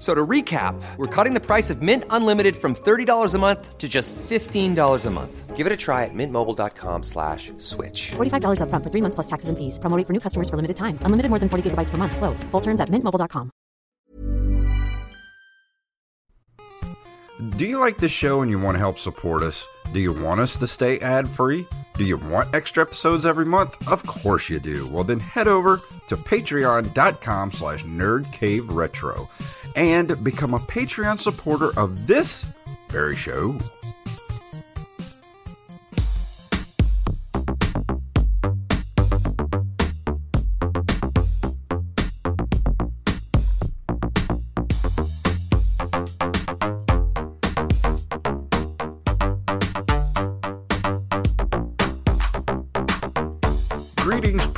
So to recap, we're cutting the price of Mint Unlimited from $30 a month to just $15 a month. Give it a try at mintmobile.com slash switch. $45 upfront for three months plus taxes and fees. Promoting for new customers for limited time. Unlimited more than 40 gigabytes per month. Slows. Full terms at mintmobile.com. Do you like this show and you want to help support us? Do you want us to stay ad free? Do you want extra episodes every month? Of course you do. Well, then head over to patreon.com slash nerdcaveretro and become a Patreon supporter of this very show.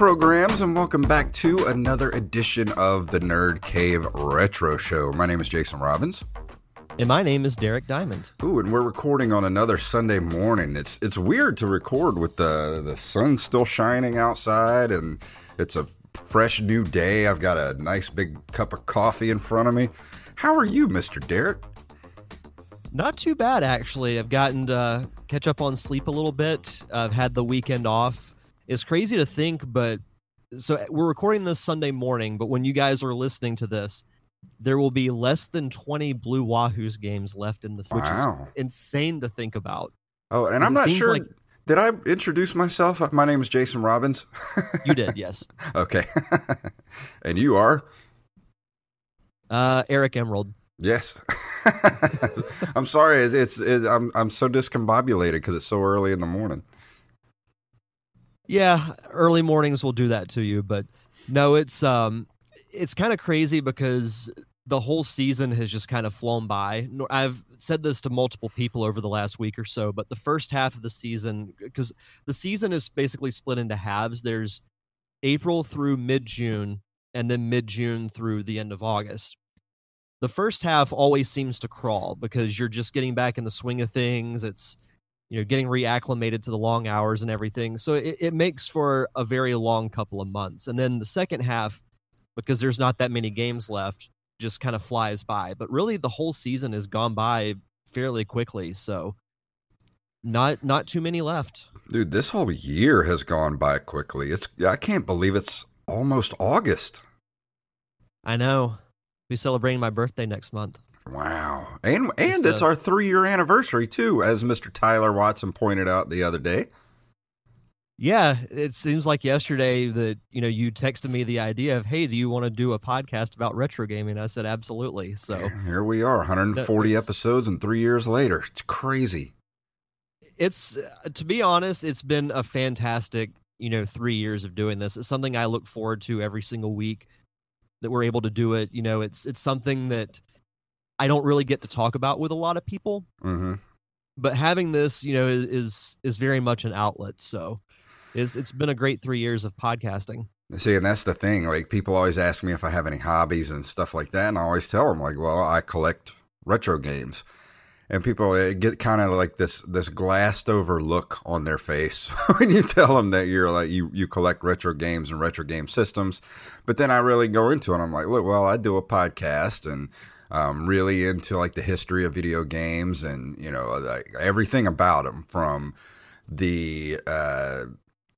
Programs, and welcome back to another edition of the Nerd Cave Retro Show. My name is Jason Robbins. And my name is Derek Diamond. Ooh, and we're recording on another Sunday morning. It's it's weird to record with the the sun still shining outside, and it's a fresh new day. I've got a nice big cup of coffee in front of me. How are you, Mister Derek? Not too bad, actually. I've gotten to catch up on sleep a little bit. I've had the weekend off. It's crazy to think, but so we're recording this Sunday morning, but when you guys are listening to this, there will be less than 20 Blue Wahoos games left in the which Wow. is insane to think about. Oh, and I'm not sure. like- Did I introduce myself? My name is Jason Robbins. You did, yes. okay, and you are. Uh, Eric Emerald. Yes. I'm sorry. It's it, I'm I'm so discombobulated because it's so early in the morning. Yeah, early mornings will do that to you, but no, it's um it's kind of crazy because the whole season has just kind of flown by. I've said this to multiple people over the last week or so, but the first half of the season cuz the season is basically split into halves. There's April through mid-June and then mid-June through the end of August. The first half always seems to crawl because you're just getting back in the swing of things. It's you know getting reacclimated to the long hours and everything. So it, it makes for a very long couple of months. And then the second half because there's not that many games left just kind of flies by. But really the whole season has gone by fairly quickly. So not not too many left. Dude, this whole year has gone by quickly. It's I can't believe it's almost August. i know. Be celebrating my birthday next month Wow. And and Just, it's uh, our 3-year anniversary too, as Mr. Tyler Watson pointed out the other day. yeah it seems like yesterday that you know you texted me the idea of hey do you want to do a podcast about retro gaming i said absolutely so Here we are, 140 That episodes and 3 years later. It's crazy. it's uh, to be honest it's been a fantastic you know three years of doing this it's something i look forward to every single week that we're able to do it you know it's it's something that i don't really get to talk about with a lot of people Mhm. but having this you know is is, is very much an outlet so it's, it's been a great three years of podcasting See, and that's the thing. Like people always ask me if I have any hobbies and stuff like that, and I always tell them like, "Well, I collect retro games." And people uh, get kind of like this this glassed over look on their face when you tell them that you're like you you collect retro games and retro game systems. But then I really go into it. I'm like, look, well, I do a podcast and um, really into like the history of video games and you know like everything about them from the uh,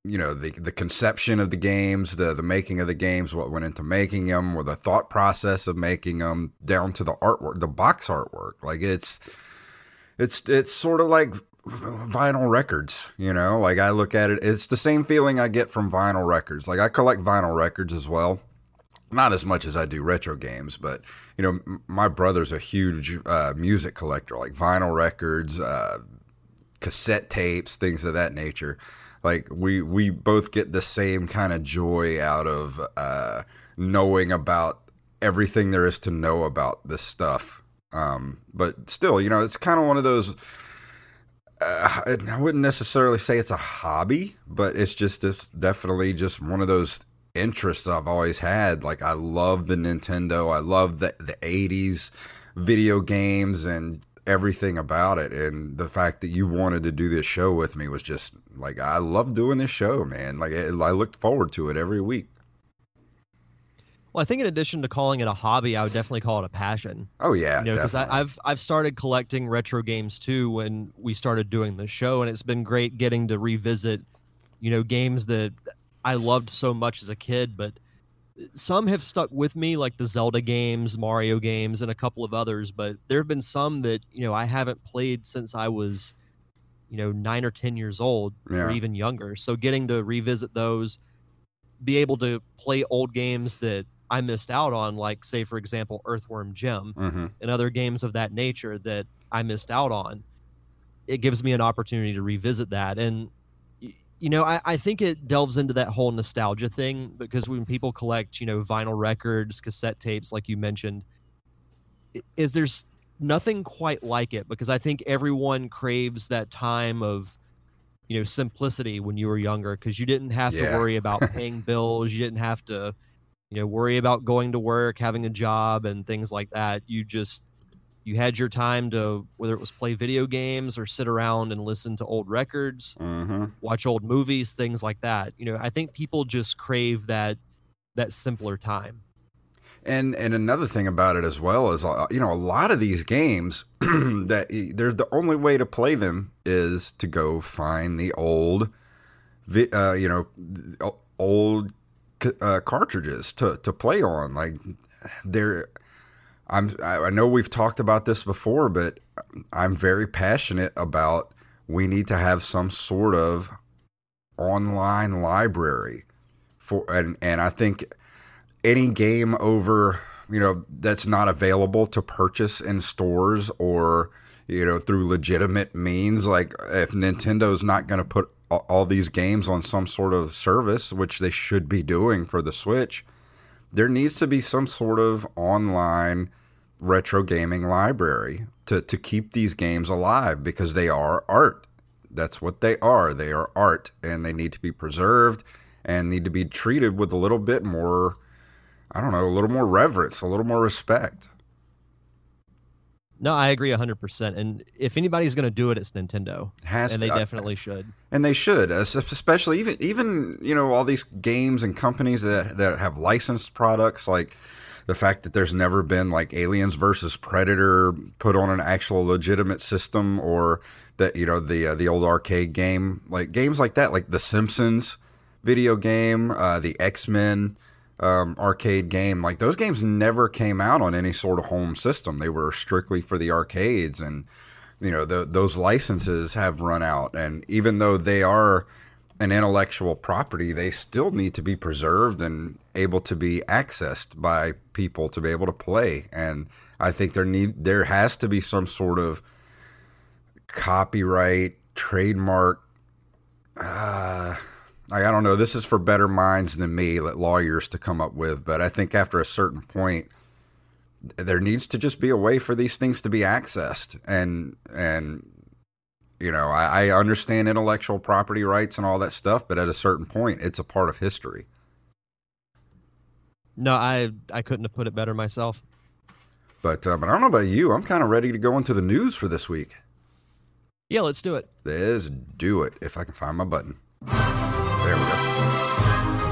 you know the the conception of the games, the the making of the games, what went into making them, or the thought process of making them, down to the artwork, the box artwork. Like it's it's it's sort of like vinyl records, you know. Like I look at it, it's the same feeling I get from vinyl records. Like I collect vinyl records as well. Not as much as I do retro games, but you know, m- my brother's a huge uh, music collector, like vinyl records, uh, cassette tapes, things of that nature like we we both get the same kind of joy out of uh, knowing about everything there is to know about this stuff. Um, but still, you know, it's kind of one of those. Uh, I wouldn't necessarily say it's a hobby, but it's just it's definitely just one of those interests I've always had. Like I love the Nintendo, I love the the '80s video games and everything about it and the fact that you wanted to do this show with me was just like I love doing this show, man. Like I looked forward to it every week. Well, I think in addition to calling it a hobby, I would definitely call it a passion. Oh yeah, you know, because I've I've started collecting retro games too when we started doing the show, and it's been great getting to revisit, you know, games that I loved so much as a kid, but some have stuck with me, like the Zelda games, Mario games, and a couple of others. But there have been some that you know I haven't played since I was, you know, nine or ten years old, yeah. or even younger. So getting to revisit those, be able to play old games that I missed out on, like say for example Earthworm Jim, mm-hmm. and other games of that nature that I missed out on. It gives me an opportunity to revisit that, and you know, I, I think it delves into that whole nostalgia thing because when people collect, you know, vinyl records, cassette tapes, like you mentioned, is there's nothing quite like it because I think everyone craves that time of, you know, simplicity when you were younger because you didn't have yeah. to worry about paying bills, you didn't have to, you know, worry about going to work, having a job, and things like that. You just you had your time to whether it was play video games or sit around and listen to old records mm-hmm. watch old movies things like that. You know i think people just crave that that simpler time. And and another thing about it as well is uh, you know a lot of these games that there's the only way to play them is to go find the old uh, you know old uh, cartridges to to play on. Like they're I'm I know we've talked about this before, but I'm very passionate about we need to have some sort of online library for and and I think any game over you know that's not available to purchase in stores or you know through legitimate means like if Nintendo's not going to put all these games on some sort of service which they should be doing for the Switch there needs to be some sort of online retro gaming library to, to keep these games alive because they are art. That's what they are. They are art and they need to be preserved and need to be treated with a little bit more, I don't know, a little more reverence, a little more respect. No, I agree 100%. And if anybody's going to do it, it's Nintendo. Has and to. they definitely should. And they should, especially even even, you know, all these games and companies that that have licensed products like the fact that there's never been like Aliens versus Predator put on an actual legitimate system or that you know the uh, the old arcade game like games like that like the Simpsons video game, uh, the X-Men um, arcade game. Like those games never came out on any sort of home system. They were strictly for the arcades, and you know the, those licenses have run out. And even though they are an intellectual property, they still need to be preserved and able to be accessed by people to be able to play. And I think there need there has to be some sort of copyright trademark. Uh, I don't know. This is for better minds than me, lawyers to come up with. But I think after a certain point, there needs to just be a way for these things to be accessed and and you know I, I, understand intellectual property rights and all that stuff but at a certain point it's a part of history no i i couldn't have put it better myself but uh, but i don't know about you i'm kind of ready to go into the news for this week yeah let's do it let's do it if i can find my button there we go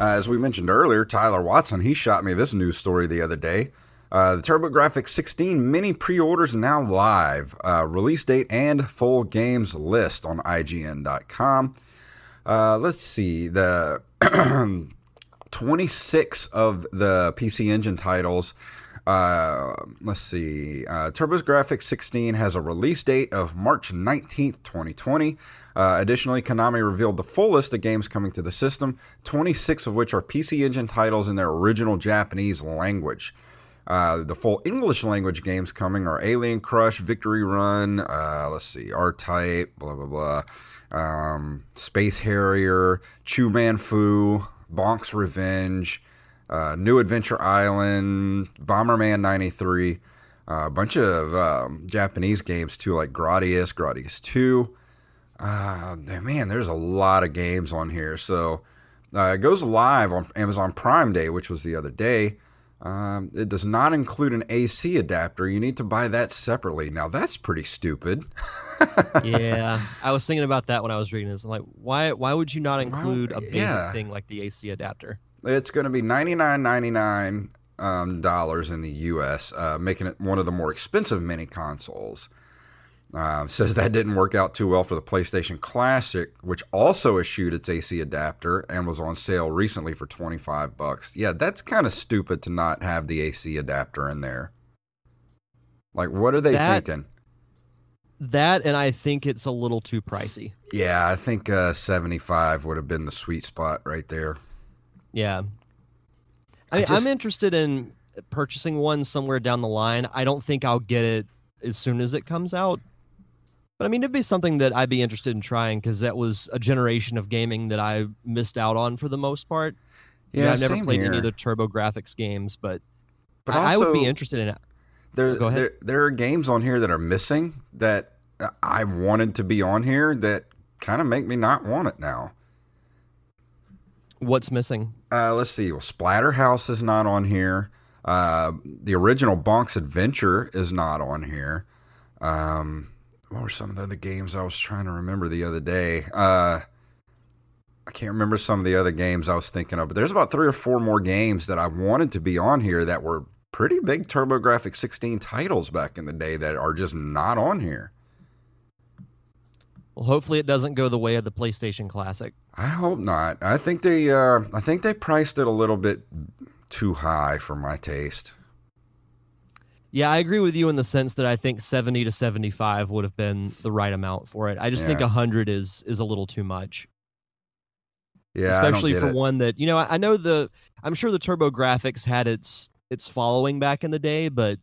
Uh, as we mentioned earlier, Tyler Watson, he shot me this news story the other day Uh, the TurboGrafx 16 mini pre-orders now live. Uh, release date and full games list on IGN.com. Uh, let's see the 26 of the PC Engine titles. Uh, let's see. Uh, TurboGrafx 16 has a release date of March 19th, 2020. Uh, additionally, Konami revealed the full list of games coming to the system, 26 of which are PC Engine titles in their original Japanese language. Uh, the full English language games coming are Alien Crush, Victory Run, uh, let's see, R Type, blah, blah, blah, um, Space Harrier, Chew Man Fu, Bonk's Revenge, uh, New Adventure Island, Bomberman 93, uh, a bunch of um, Japanese games too, like Gradius, Gradius 2. Uh, man, there's a lot of games on here. So uh, it goes live on Amazon Prime Day, which was the other day. Um, it does not include an AC adapter. You need to buy that separately. Now that's pretty stupid. yeah, I was thinking about that when I was reading this. I'm like, why? Why would you not include well, a basic yeah. thing like the AC adapter? It's going to be ninety nine ninety nine um, dollars in the U.S., uh, making it one of the more expensive mini consoles. Uh, says that didn't work out too well for the PlayStation Classic, which also issued its AC adapter and was on sale recently for 25 bucks. Yeah, that's kind of stupid to not have the AC adapter in there. Like, what are they that, thinking? That, and I think it's a little too pricey. Yeah, I think uh, 75 would have been the sweet spot right there. Yeah. I, I just, I'm interested in purchasing one somewhere down the line. I don't think I'll get it as soon as it comes out but I mean, it'd be something that I'd be interested in trying because that was a generation of gaming that I missed out on for the most part. Yeah, I've never played here. any of the TurboGrafx games, but, but I, also, I would be interested in it. There, Go ahead. There, there are games on here that are missing that I wanted to be on here that kind of make me not want it now. What's missing? Uh, let's see. Well, Splatterhouse is not on here. Uh, the original Bonk's Adventure is not on here. Um, what were some of the other games I was trying to remember the other day? Uh, I can't remember some of the other games I was thinking of, but there's about three or four more games that I wanted to be on here that were pretty big TurboGrafx 16 titles back in the day that are just not on here. Well, hopefully it doesn't go the way of the PlayStation Classic. I hope not. I think they, uh, I think they priced it a little bit too high for my taste. Yeah, I agree with you in the sense that I think 70 to 75 would have been the right amount for it. I just yeah. think 100 is is a little too much. Yeah, especially for it. one that you know I, know the I'm sure the TurboGrafx had its its following back in the day, but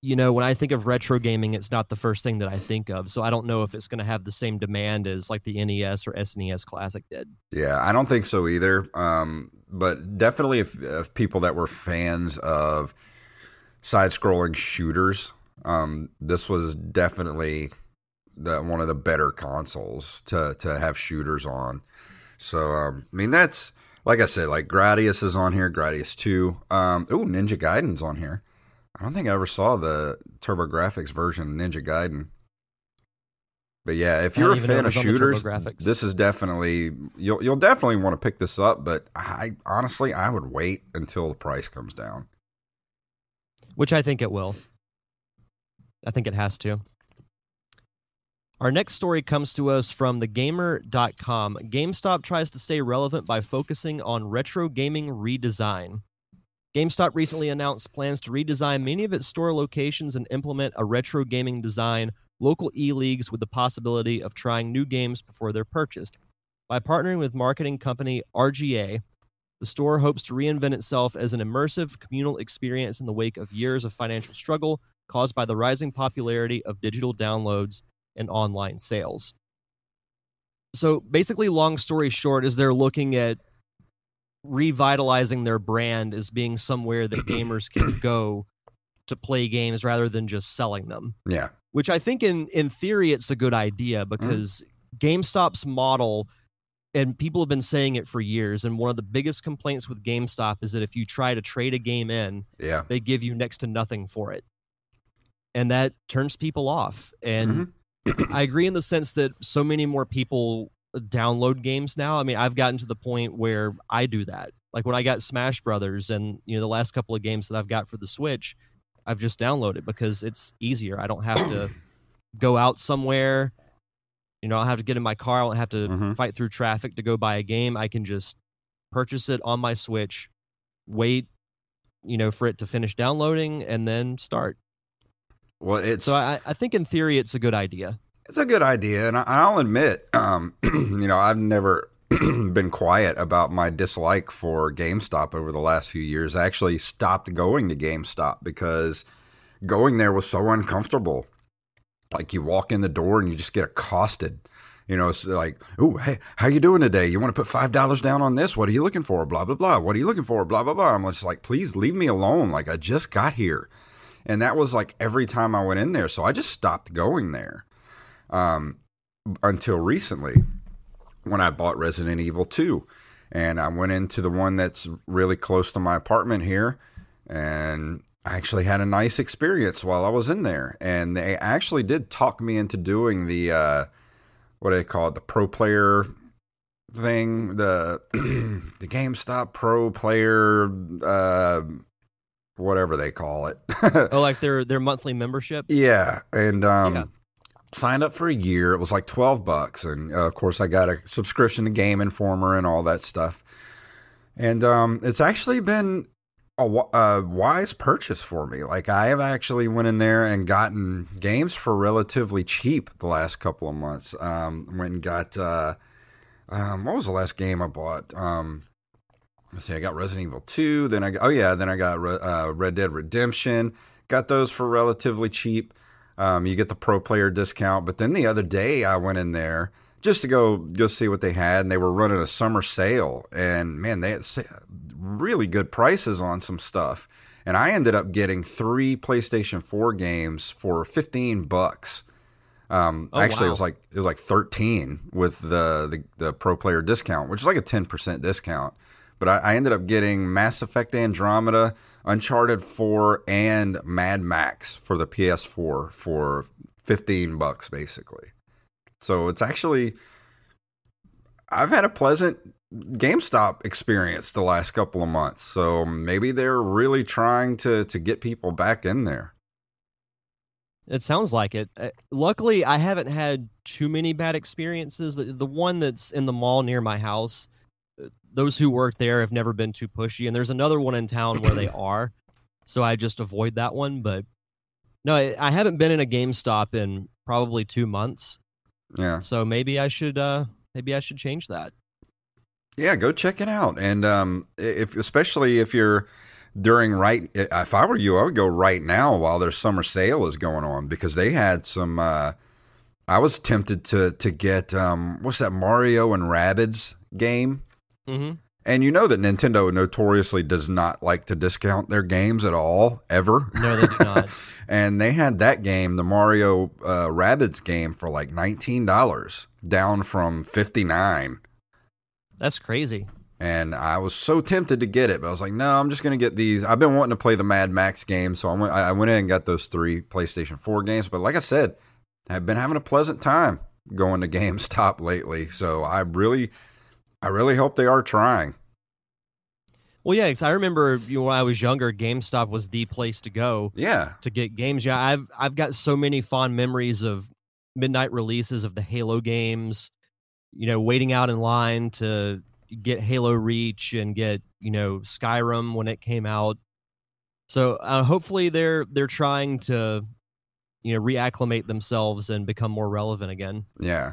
you know when I think of retro gaming, it's not the first thing that I think of. So I don't know if it's going to have the same demand as like the NES or SNES Classic did. Yeah, I don't think so either. Um, but definitely if, if people that were fans of side-scrolling shooters. Um, this was definitely the one of the better consoles to to have shooters on. So um, I mean that's like I said, like Gradius is on here, Gradius Two. Um, oh, Ninja Gaiden's on here. I don't think I ever saw the TurboGrafx version of Ninja Gaiden. But yeah, if you're a fan of shooters, this is definitely you'll you'll definitely want to pick this up. But I honestly I would wait until the price comes down which I think it will. I think it has to. Our next story comes to us from thegamer.com. GameStop tries to stay relevant by focusing on retro gaming redesign. GameStop recently announced plans to redesign many of its store locations and implement a retro gaming design, local e leagues with the possibility of trying new games before they're purchased. By partnering with marketing company RGA, the store hopes to reinvent itself as an immersive communal experience in the wake of years of financial struggle caused by the rising popularity of digital downloads and online sales. So basically, long story short, is they're looking at revitalizing their brand as being somewhere that gamers can go to play games rather than just selling them. Yeah. Which I think in in theory it's a good idea mm-hmm. because mm. GameStop's model and people have been saying it for years. And one of the biggest complaints with GameStop is that if you try to trade a game in, yeah, they give you next to nothing for it, and that turns people off. And mm-hmm. I agree in the sense that so many more people download games now. I mean, I've gotten to the point where I do that. Like when I got Smash Brothers and you know the last couple of games that I've got for the Switch, I've just downloaded because it's easier. I don't have to go out somewhere. You know, I don't have to get in my car. I don't have to Mhm. fight through traffic to go buy a game. I can just purchase it on my Switch, wait, you know, for it to finish downloading, and then start. Well, it's So I, I think in theory it's a good idea. It's a good idea, and I, I'll admit, um, you know, I've never been quiet about my dislike for GameStop over the last few years. I actually stopped going to GameStop because going there was so uncomfortable. Like you walk in the door and you just get accosted. You know, it's like, "Oh, hey, how you doing today? You want to put five dollars down on this? What are you looking for? Blah blah blah. What are you looking for? Blah blah blah." I'm just like, "Please leave me alone. Like I just got here." And that was like every time I went in there. So I just stopped going there um, until recently when I bought Resident Evil 2. And I went into the one that's really close to my apartment here. And I actually had a nice experience while I was in there. And they actually did talk me into doing the, uh, what do they call it? The pro player thing, the the GameStop pro player, uh, whatever they call it. Oh, like their their monthly membership. Yeah, and um, Yeah. Signed up for a year. It was like twelve bucks, and uh, of course, I got a subscription to Game Informer and all that stuff. And um, it's actually been a, a wise purchase for me. Like I have actually went in there and gotten games for relatively cheap the last couple of months. Um, went and got uh, um, what was the last game I bought? Um, let's see, I got Resident Evil Two. Then I got, oh yeah, then I got Re- uh, Red Dead Redemption. Got those for relatively cheap. Um, you get the pro player discount. But then the other day I went in there just to go go see what they had, and they were running a summer sale, and man, they had really good prices on some stuff. And I ended up getting three PlayStation 4 games for 15 bucks. Um, Oh, actually, it was like it was like 13 with the, the the pro player discount, which is like a 10% discount. But I, I ended up getting Mass Effect Andromeda, Uncharted 4, and Mad Max for the PS4 for 15 bucks, basically. So it's actually, I've had a pleasant GameStop experience the last couple of months. So maybe they're really trying to to get people back in there. It sounds like it. Uh, Luckily, I haven't had too many bad experiences. The, the one that's in the mall near my house, those who work there have never been too pushy, and there's another one in town where they are, so I just avoid that one. But no, I, haven't been in a GameStop in probably two months, Yeah. so maybe I should uh maybe I should change that. Yeah, go check it out. And um, if especially if you're during right, if I were you, I would go right now while their summer sale is going on because they had some. Uh, I was tempted to to get um, what's that Mario and Rabbids game, hmm and you know that Nintendo notoriously does not like to discount their games at all ever. No, they do not. and they had that game, the Mario uh, Rabbids game, for like nineteen dollars, down from fifty nine. That's crazy. and I was so tempted to get it, but I was like, no, I'm just going to get these. I've been wanting to play the Mad Max game, so I went, I went in and got those three PlayStation 4 games. But like I said, I've been having a pleasant time going to GameStop lately, so I really, I really hope they are trying. Well, yeah, 'cause I remember you know, when I was younger, GameStop was the place to go. Yeah, to get games. Yeah, I've I've got so many fond memories of midnight releases of the Halo games. You know, waiting out in line to get Halo Reach and get you know Skyrim when it came out. So uh, hopefully they're they're trying to you know reacclimate themselves and become more relevant again. yeah.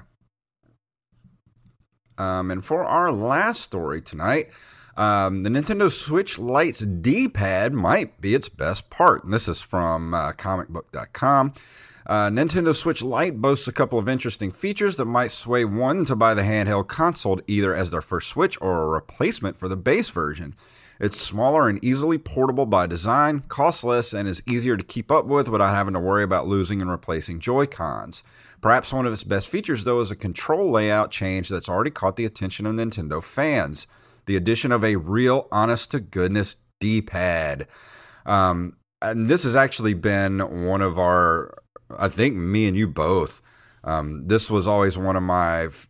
Um, and for our last story tonight, um, the Nintendo Switch Lite's D-pad might be its best part. And this is from uh, comicbook.com. Uh, Nintendo Switch Lite boasts a couple of interesting features that might sway one to buy the handheld console either as their first Switch or a replacement for the base version. It's smaller and easily portable by design, costs less, and is easier to keep up with without having to worry about losing and replacing Joy-Cons. Perhaps one of its best features, though, is a control layout change that's already caught the attention of Nintendo fans the addition of a real, honest to goodness D pad. Um, and this has actually been one of our, I think me and you both. Um, this was always one of my f-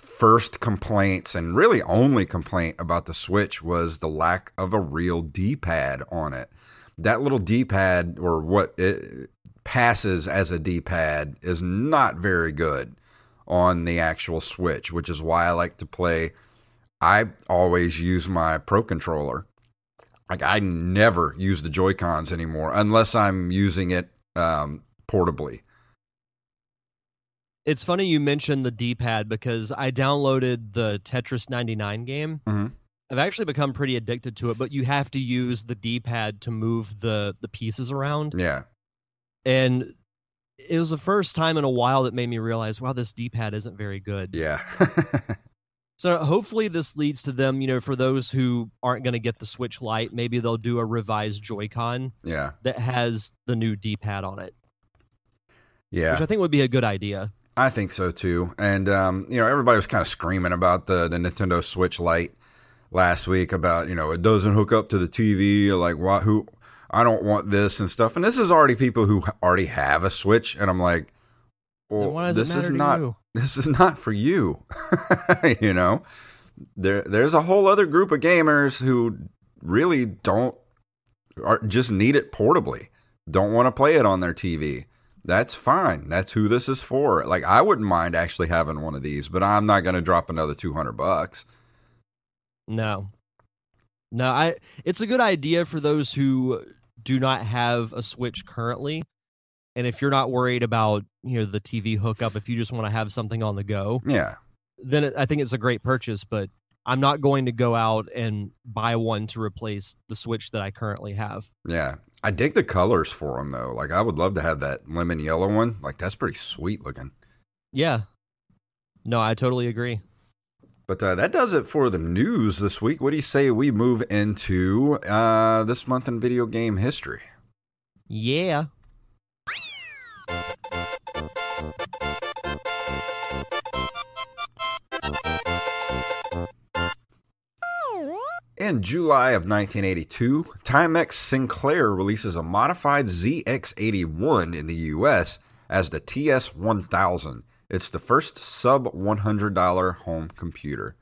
first complaints and really only complaint about the Switch was the lack of a real D pad on it. That little D pad, or what it passes as a D pad, is not very good on the actual Switch, which is why I like to play. I always use my Pro controller. Like, I never use the Joy Cons anymore unless I'm using it um, portably. It's funny you mentioned the D-pad because I downloaded the Tetris 99 game. Mhm. I've actually become pretty addicted to it, but you have to use the D-pad to move the the pieces around. Yeah. And it was the first time in a while that made me realize, wow, this D-pad isn't very good. Yeah. So hopefully this leads to them, you know, for those who aren't going to get the Switch Lite, maybe they'll do a revised Joy-Con yeah. that has the new D-pad on it, Yeah. which I think would be a good idea. I think so too. And um, you know, everybody was kind of screaming about the the Nintendo Switch Lite last week about you know it doesn't hook up to the TV. Like, why? Who? I don't want this and stuff. And this is already people who already have a Switch, and I'm like, well, why does it this is not you? this is not for you. you know, there there's a whole other group of gamers who really don't are just need it portably. Don't want to play it on their TV. That's fine. That's who this is for. Like I wouldn't mind actually having one of these, but I'm not going to drop another 200 bucks. No. No, I it's a good idea for those who do not have a Switch currently. And if you're not worried about, you know, the TV hookup, if you just want to have something on the go, Yeah. then it, I think it's a great purchase, but I'm not going to go out and buy one to replace the Switch that I currently have. Yeah. I dig the colors for them though. Like I would love to have that lemon yellow one. Like that's pretty sweet looking. Yeah. No, I totally agree. But uh, that does it for the news this week. What do you say we move into uh, this month in video game history? Yeah. In July of 1982, Timex Sinclair releases a modified ZX81 in the US as the TS1000. It's the first sub $100 home computer.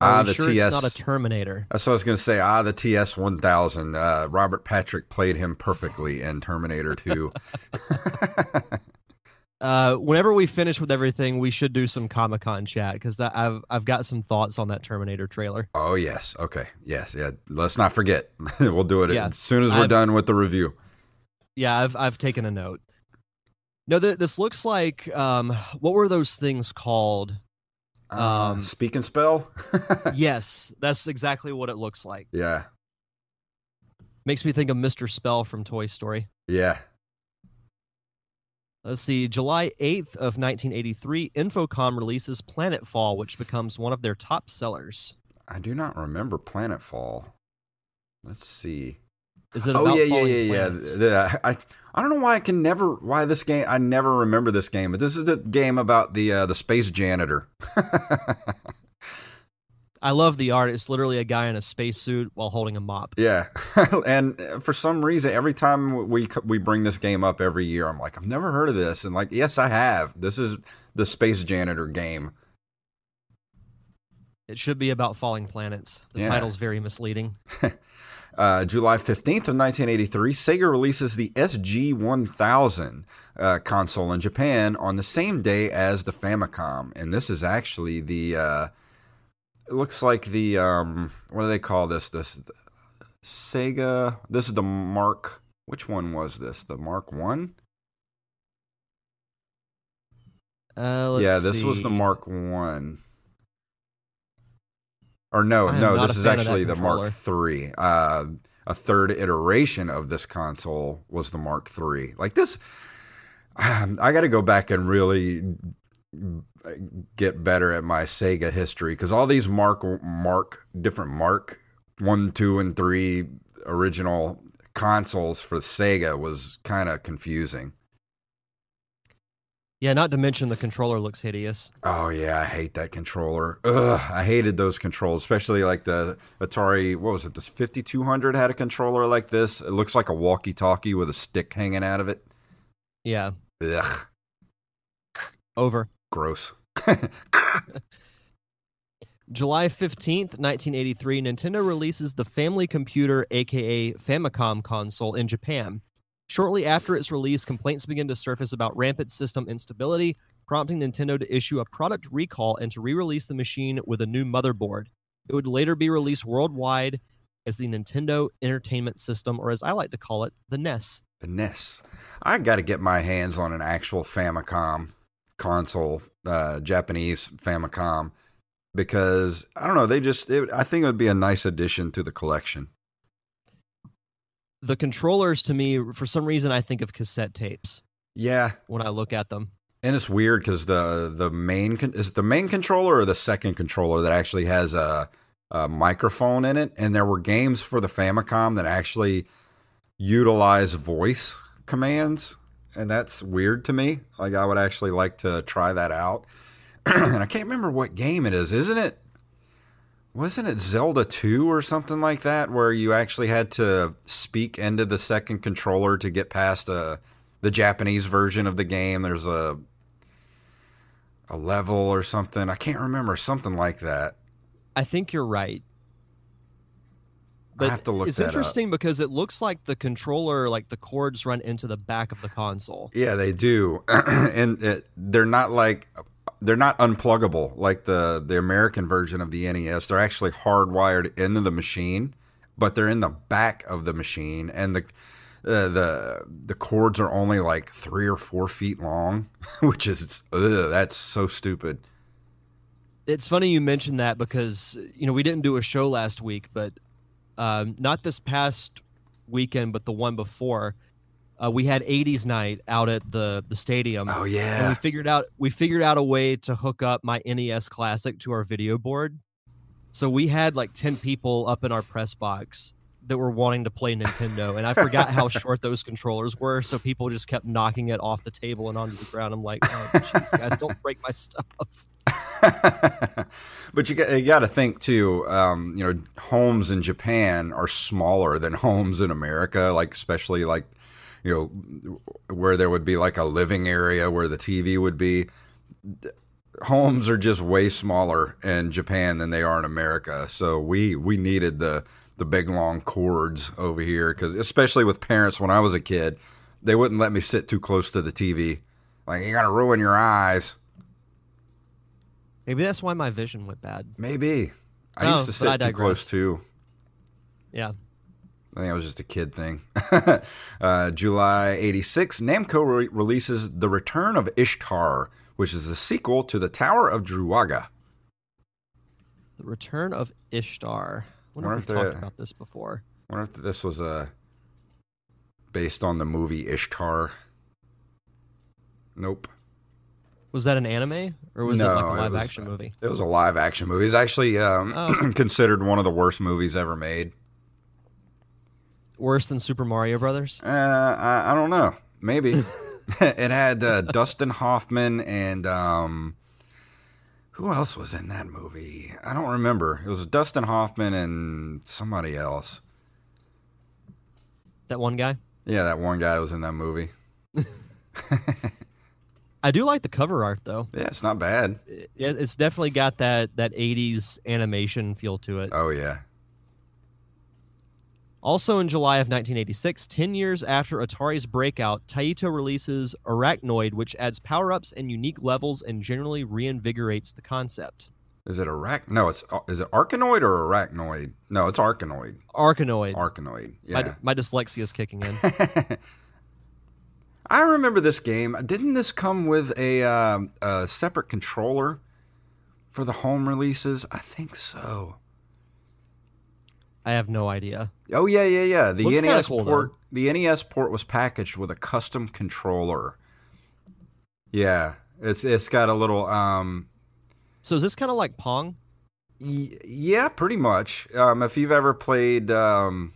Are Ah, the sure TS. it's not a Terminator? That's what I was going to say. Ah, the TS1000. Uh, Robert Patrick played him perfectly in Terminator 2. Uh, whenever we finish with everything, we should do some Comic Con chat because I've I've got some thoughts on that Terminator trailer. oh, yes. Okay. Yes. Yeah. Let's not forget. we'll do it Yeah. as soon as we're I've- done with the review. Yeah, I've I've taken a note. No, th- this looks like um, what were those things called? Um, Um, speak and spell? yes, that's exactly what it looks like. yeah. Makes me think of Mr. Spell from Toy Story. Yeah. Let's see, July 8th of 1983, Infocom releases Planetfall, which becomes one of their top sellers. I do not remember Planetfall. Let's see. Is it? Oh yeah, yeah, yeah, yeah. planets? I I don't know why I can never why this game I never remember this game, but this is the game about the uh, the space janitor. I love the art. It's literally a guy in a spacesuit while holding a mop. yeah, and uh, for some reason, every time we we bring this game up every year, I'm like, I've never heard of this, and like, yes, I have. This is the space janitor game. It should be about falling planets. The Yeah. title's very misleading. Uh, July 15th of 1983, Sega releases the SG-1000 uh, console in Japan on the same day as the Famicom, and this is actually the. Uh, it looks like the um, what do they call this? This Sega. This is the Mark. Which one was this? The Mark One? Uh, let's Yeah, this was the. Mark One. Or no, no, this is fan of that actually the. Mark Three. Uh, a third iteration of this console was the Mark Three. Like this, um, I got to go back and really get better at my Sega history because all these Mark Mark different Mark one, two, and three original consoles for Sega was kind of confusing. Yeah, not to mention the controller looks hideous. Oh yeah, I hate that controller. Ugh, I hated those controls, especially like the Atari. What was it? This fifty two hundred had a controller like this. It looks like a walkie talkie with a stick hanging out of it. Yeah, Ugh, over. gross. July 15th, 1983, Nintendo releases the Family Computer, aka Famicom console, in Japan. Shortly after its release, complaints begin to surface about rampant system instability, prompting Nintendo to issue a product recall and to re release the machine with a new motherboard. It would later be released worldwide as the Nintendo Entertainment System, or as I like to call it, the NES. The NES. I got to get my hands on an actual Famicom console, uh, Japanese Famicom because I don't know. They just, it, I think it would be a nice addition to the collection. The controllers, to me, for some reason, I think of cassette tapes. Yeah, when I look at them, and it's weird because the the main con- is it the main controller or the second controller that actually has a, a microphone in it, and there were games for the Famicom that actually utilize voice commands, and that's weird to me. Like I would actually like to try that out. and I can't remember what game it is. Isn't it? Wasn't it Zelda 2 or something like that, where you actually had to speak into the second controller to get past uh, the Japanese version of the game? There's a a level or something. I can't remember something like that. I think you're right. But I have to look. It's interesting up. because it looks like the controller, like the cords, run into the back of the console. Yeah, they do, and it, they're not like they're not unpluggable like the the American version of the NES. They're actually hardwired into the machine, but they're in the back of the machine, and the uh, the the cords are only like three or four feet long, which is ugh, that's so stupid. It's funny you mentioned that because you know we didn't do a show last week, but um, not this past weekend, but the one before uh, we had 80s night out at the the stadium. Oh yeah. And we figured out we figured out a way to hook up my NES Classic to our video board. So we had like 10 people up in our press box that were wanting to play Nintendo, and I forgot how short those controllers were, so people just kept knocking it off the table and onto the ground. I'm like, oh, jeez, guys, don't break my stuff. but you got, you got to think too. Um, you know, homes in Japan are smaller than homes in America. Like especially like you know, where there would be like a living area where the TV would be. Homes are just way smaller in Japan than they are in America. So we we needed the the big long cords over here because especially with parents when I was a kid, they wouldn't let me sit too close to the TV. Like you're gonna ruin your eyes. Maybe that's why my vision went bad. Maybe I used to sit too close too. Yeah. I think it was just a kid thing. uh, July 86, Namco re- releases The Return of Ishtar, which is a sequel to The Tower of Druaga. The Return of Ishtar. I wonder, wonder if we talked about this before. I wonder if this was uh, based on the movie Ishtar. Nope. Was that an anime or was no, it like a live was, action movie? It was a live action movie. It's actually um, oh. considered one of the worst movies ever made. Worse than Super Mario Brothers? Uh, I, I don't know. Maybe. it had uh, Dustin Hoffman and um, who else was in that movie? I don't remember. It was Dustin Hoffman and somebody else. That one guy? Yeah, that one guy was in that movie. I do like the cover art though. Yeah, it's not bad. It, it's definitely got that that 80s animation feel to it. Oh yeah. Also in July of 1986, 10 years after Atari's breakout, Taito releases Arachnoid, which adds power ups and unique levels and generally reinvigorates the concept. Is it Arach? No, it's is it Arkanoid or Arachnoid? No, it's Arkanoid. Arkanoid. Arkanoid. Yeah. My, my dyslexia is kicking in. I remember this game. Didn't this come with a, uh, a separate controller for the home releases? I think so. I have no idea. Oh yeah, yeah, yeah. The Looks NES cool, port, though. the NES port was packaged with a custom controller. Yeah, it's it's got a little. um So is this kind of like Pong? Y- yeah, pretty much. Um, if you've ever played um,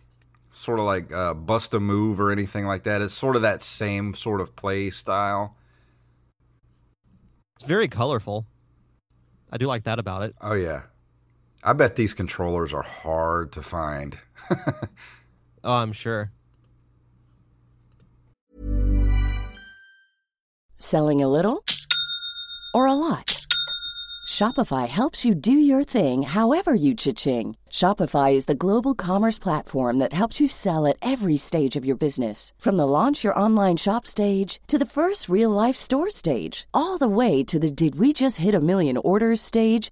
sort of like uh, Bust a Move or anything like that, it's sort of that same sort of play style. It's very colorful. I do like that about it. Oh yeah. I bet these controllers are hard to find. oh, I'm sure. Selling a little or a lot? Shopify helps you do your thing however you cha-ching. Shopify is the global commerce platform that helps you sell at every stage of your business. From the launch your online shop stage to the first real life store stage, all the way to the did we just hit a million orders stage.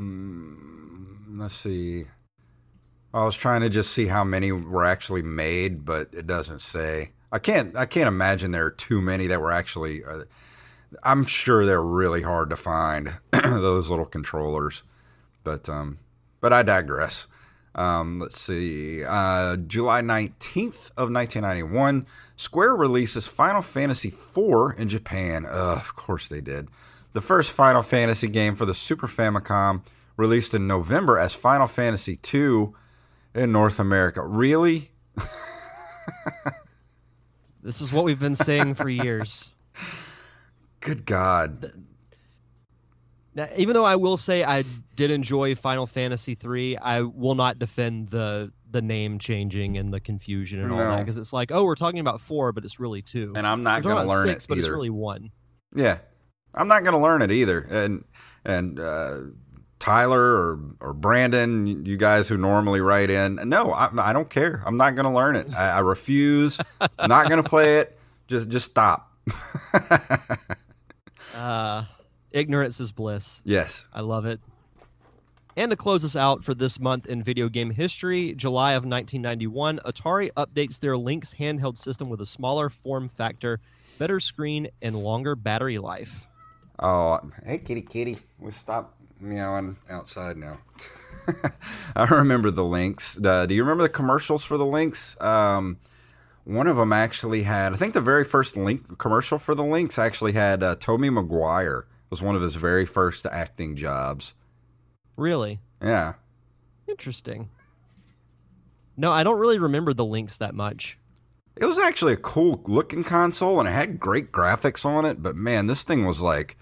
Mm, let's see. I was trying to just see how many were actually made, but it doesn't say. I can't. I can't imagine there are too many that were actually. Uh, I'm sure they're really hard to find those little controllers, but um, but I digress. Um, let's see. Uh, July 19th of 1991, Square releases Final Fantasy IV in Japan. Uh, of course they did. The first Final Fantasy game for the Super Famicom, released in November as Final Fantasy II in North America. Really? This is what we've been saying for years. Good God. Now, even though I will say I did enjoy Final Fantasy III, I will not defend the the name changing and the confusion and all that because it's like, oh, we're talking about four, but it's really two. And I'm not going to learn six, it but it's really one. Yeah, I'm not going to learn it either. And and uh, Tyler or or Brandon, you guys who normally write in, no, I, I don't care. I'm not going to learn it. I, I refuse. I'm not going to play it. Just just stop. Uh, ignorance is bliss. yes. I love it. And to close us out for this month in video game history, July of 1991, Atari updates their Lynx handheld system with a smaller form factor, better screen, and longer battery life. Oh, hey, kitty, kitty. We stop meowing outside now. I remember the Lynx. The, do you remember the commercials for the Lynx? Um, one of them actually had, I think the very first link commercial for the Lynx actually had uh, Tommy Maguire It was one of his very first acting jobs. Really Yeah. interesting. No, I don't really remember the Lynx that much. It was actually a cool looking console and it had great graphics on it, but man, this thing was like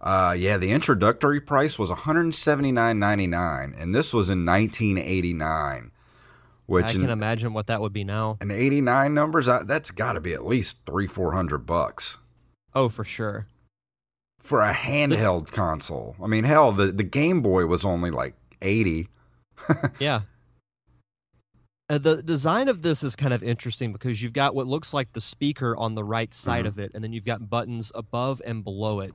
uh yeah, the introductory price was $179.99 and this was in 1989. Which I in, can imagine what that would be now. in 89 numbers, that's got to be at least 3 400 bucks Oh, for sure. for a handheld console. I mean, hell, the the Game Boy was only like 80. Yeah. Uh, the design of this is kind of interesting because you've got what looks like the speaker on the right side Mhm. of it, and then you've got buttons above and below it.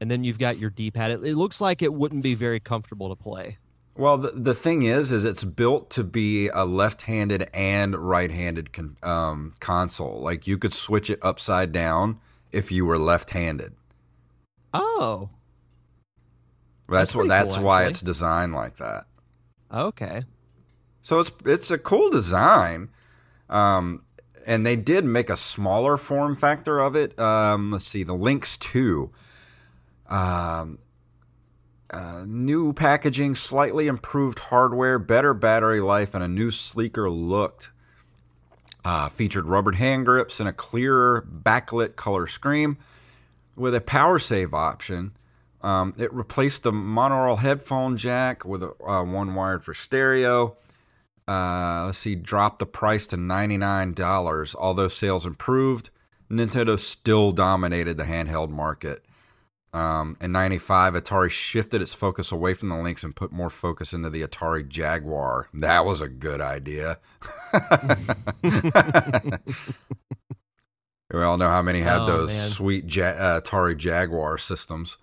And then you've got your D pad. It, it looks like it wouldn't be very comfortable to play. Well, the, the thing is, is it's built to be a left-handed and right-handed con- um, console. Like you could switch it upside down if you were left-handed. Oh, That's, That's what. That's cool, why it's designed like that. okay. So it's it's a cool design. Um, and they did make a smaller form factor of it. Um, let's see, the Lynx Two. Um, uh, new packaging, slightly improved hardware, better battery life, and a new sleeker look. Uh, featured rubbered hand grips and a clearer backlit color screen with a power save option. Um, it replaced the monaural headphone jack with a, uh, one wired for stereo. Uh, let's see, dropped the price to $99. Although sales improved, Nintendo still dominated the handheld market. Um, in 95, Atari shifted its focus away from the Lynx and put more focus into the Atari Jaguar. That was a good idea. we all know how many had Oh, those man. sweet ja- uh, Atari Jaguar systems.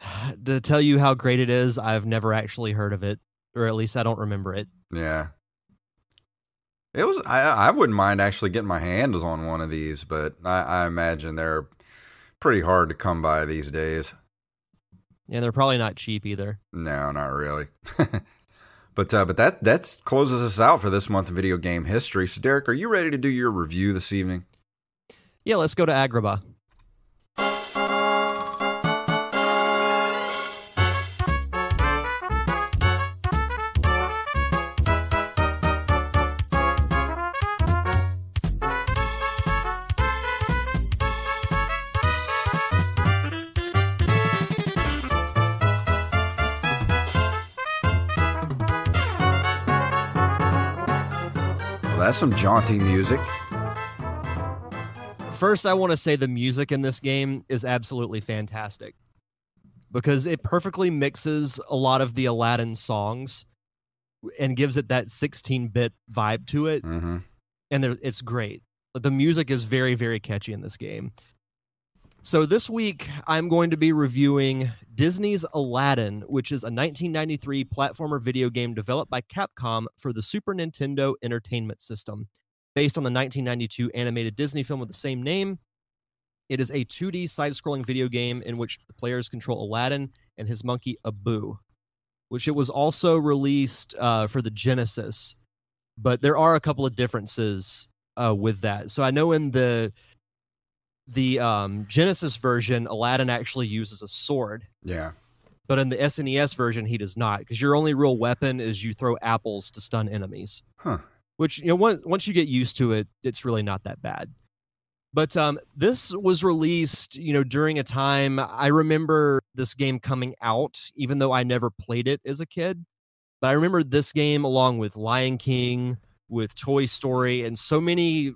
To tell you how great it is, I've never actually heard of it, or at least I don't remember it. Yeah. It was. I I wouldn't mind actually getting my hands on one of these, but I, I imagine they're pretty hard to come by these days. Yeah, they're probably not cheap either. No, not really. but uh, but that that closes us out for this month of video game history. So, Derek, are you ready to do your review this evening? Yeah, let's go to Agrabah. That's some jaunty music. First, I want to say the music in this game is absolutely fantastic because it perfectly mixes a lot of the Aladdin songs and gives it that 16 bit vibe to it. hmm And it's great. The music is very, very catchy in this game. So this week, I'm going to be reviewing Disney's Aladdin, which is a 1993 platformer video game developed by Capcom for the Super Nintendo Entertainment System. Based on the 1992 animated Disney film with the same name, it is a 2D side scrolling video game in which the players control Aladdin and his monkey Abu, which it was also released uh, for the Genesis. But there are a couple of differences uh, with that. So I know in the the um, Genesis version, Aladdin actually uses a sword, Yeah. but in the SNES version, he does not, because your only real weapon is you throw apples to stun enemies. Huh. Which you know, once once you get used to it, it's really not that bad. But um, this was released, you know, during a time I remember this game coming out, even though I never played it as a kid. But I remember this game along with Lion King, with Toy Story, and so many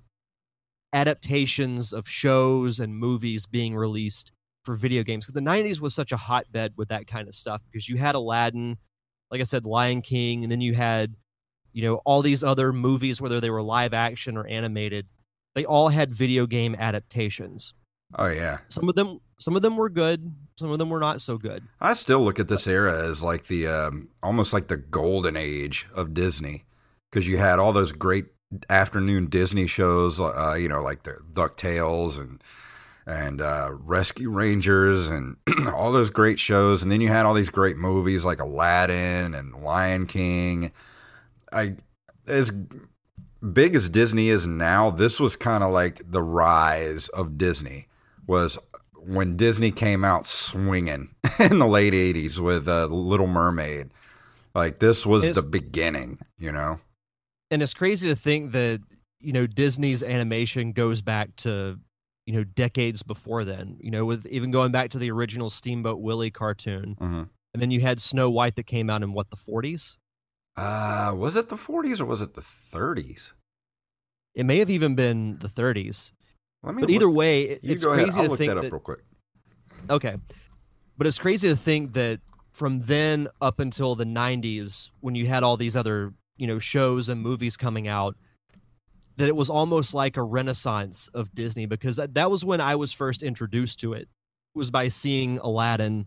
adaptations of shows and movies being released for video games. Because the 90s was such a hotbed with that kind of stuff because you had Aladdin, like I said, Lion King, and then you had, you know, all these other movies, whether they were live action or animated. They all had video game adaptations. Oh yeah. Some of them, some of them were good. Some of them were not so good. I still look at this era as like the um, almost like the golden age of Disney because you had all those great afternoon Disney shows, uh, you know, like the Ducktales and and uh, Rescue Rangers and all those great shows, and then you had all these great movies like Aladdin and Lion King. I as big as Disney is now, this was kind of like the rise of Disney. Was when Disney came out swinging in the late '80s with uh, Little Mermaid. Like this was the beginning, you know. And it's crazy to think that you know Disney's animation goes back to you know decades before then. You know, with even going back to the original Steamboat Willie cartoon, hmm and then you had Snow White that came out in what the 40s. Uh, was it the 40s or was it the 30s? It may have even been the 30s. Let me. But either way, it- it's go ahead. crazy I'll to look think that up that real quick. Okay. But it's crazy to think that from then up until the 90s, when you had all these other, you know, shows and movies coming out, that it was almost like a renaissance of Disney because that, that was when I was first introduced to it. Was by seeing Aladdin,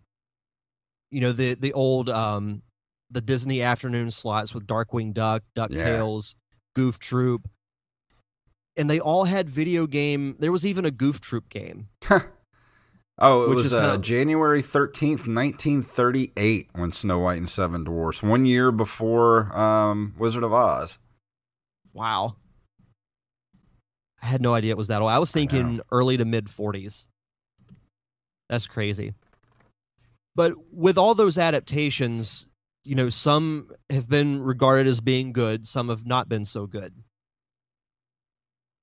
you know, the the old um the Disney afternoon slots with Darkwing Duck, DuckTales, Goof Troop. And they all had video game. There was even a Goof Troop game. Oh, it Which was is uh, kinda- January 13th, 1938 when Snow White and Seven Dwarfs, one year before um, Wizard of Oz. Wow. I had no idea it was that old. I was I thinking early to mid 40s. That's crazy. But with all those adaptations, you know, some have been regarded as being good, some have not been so good.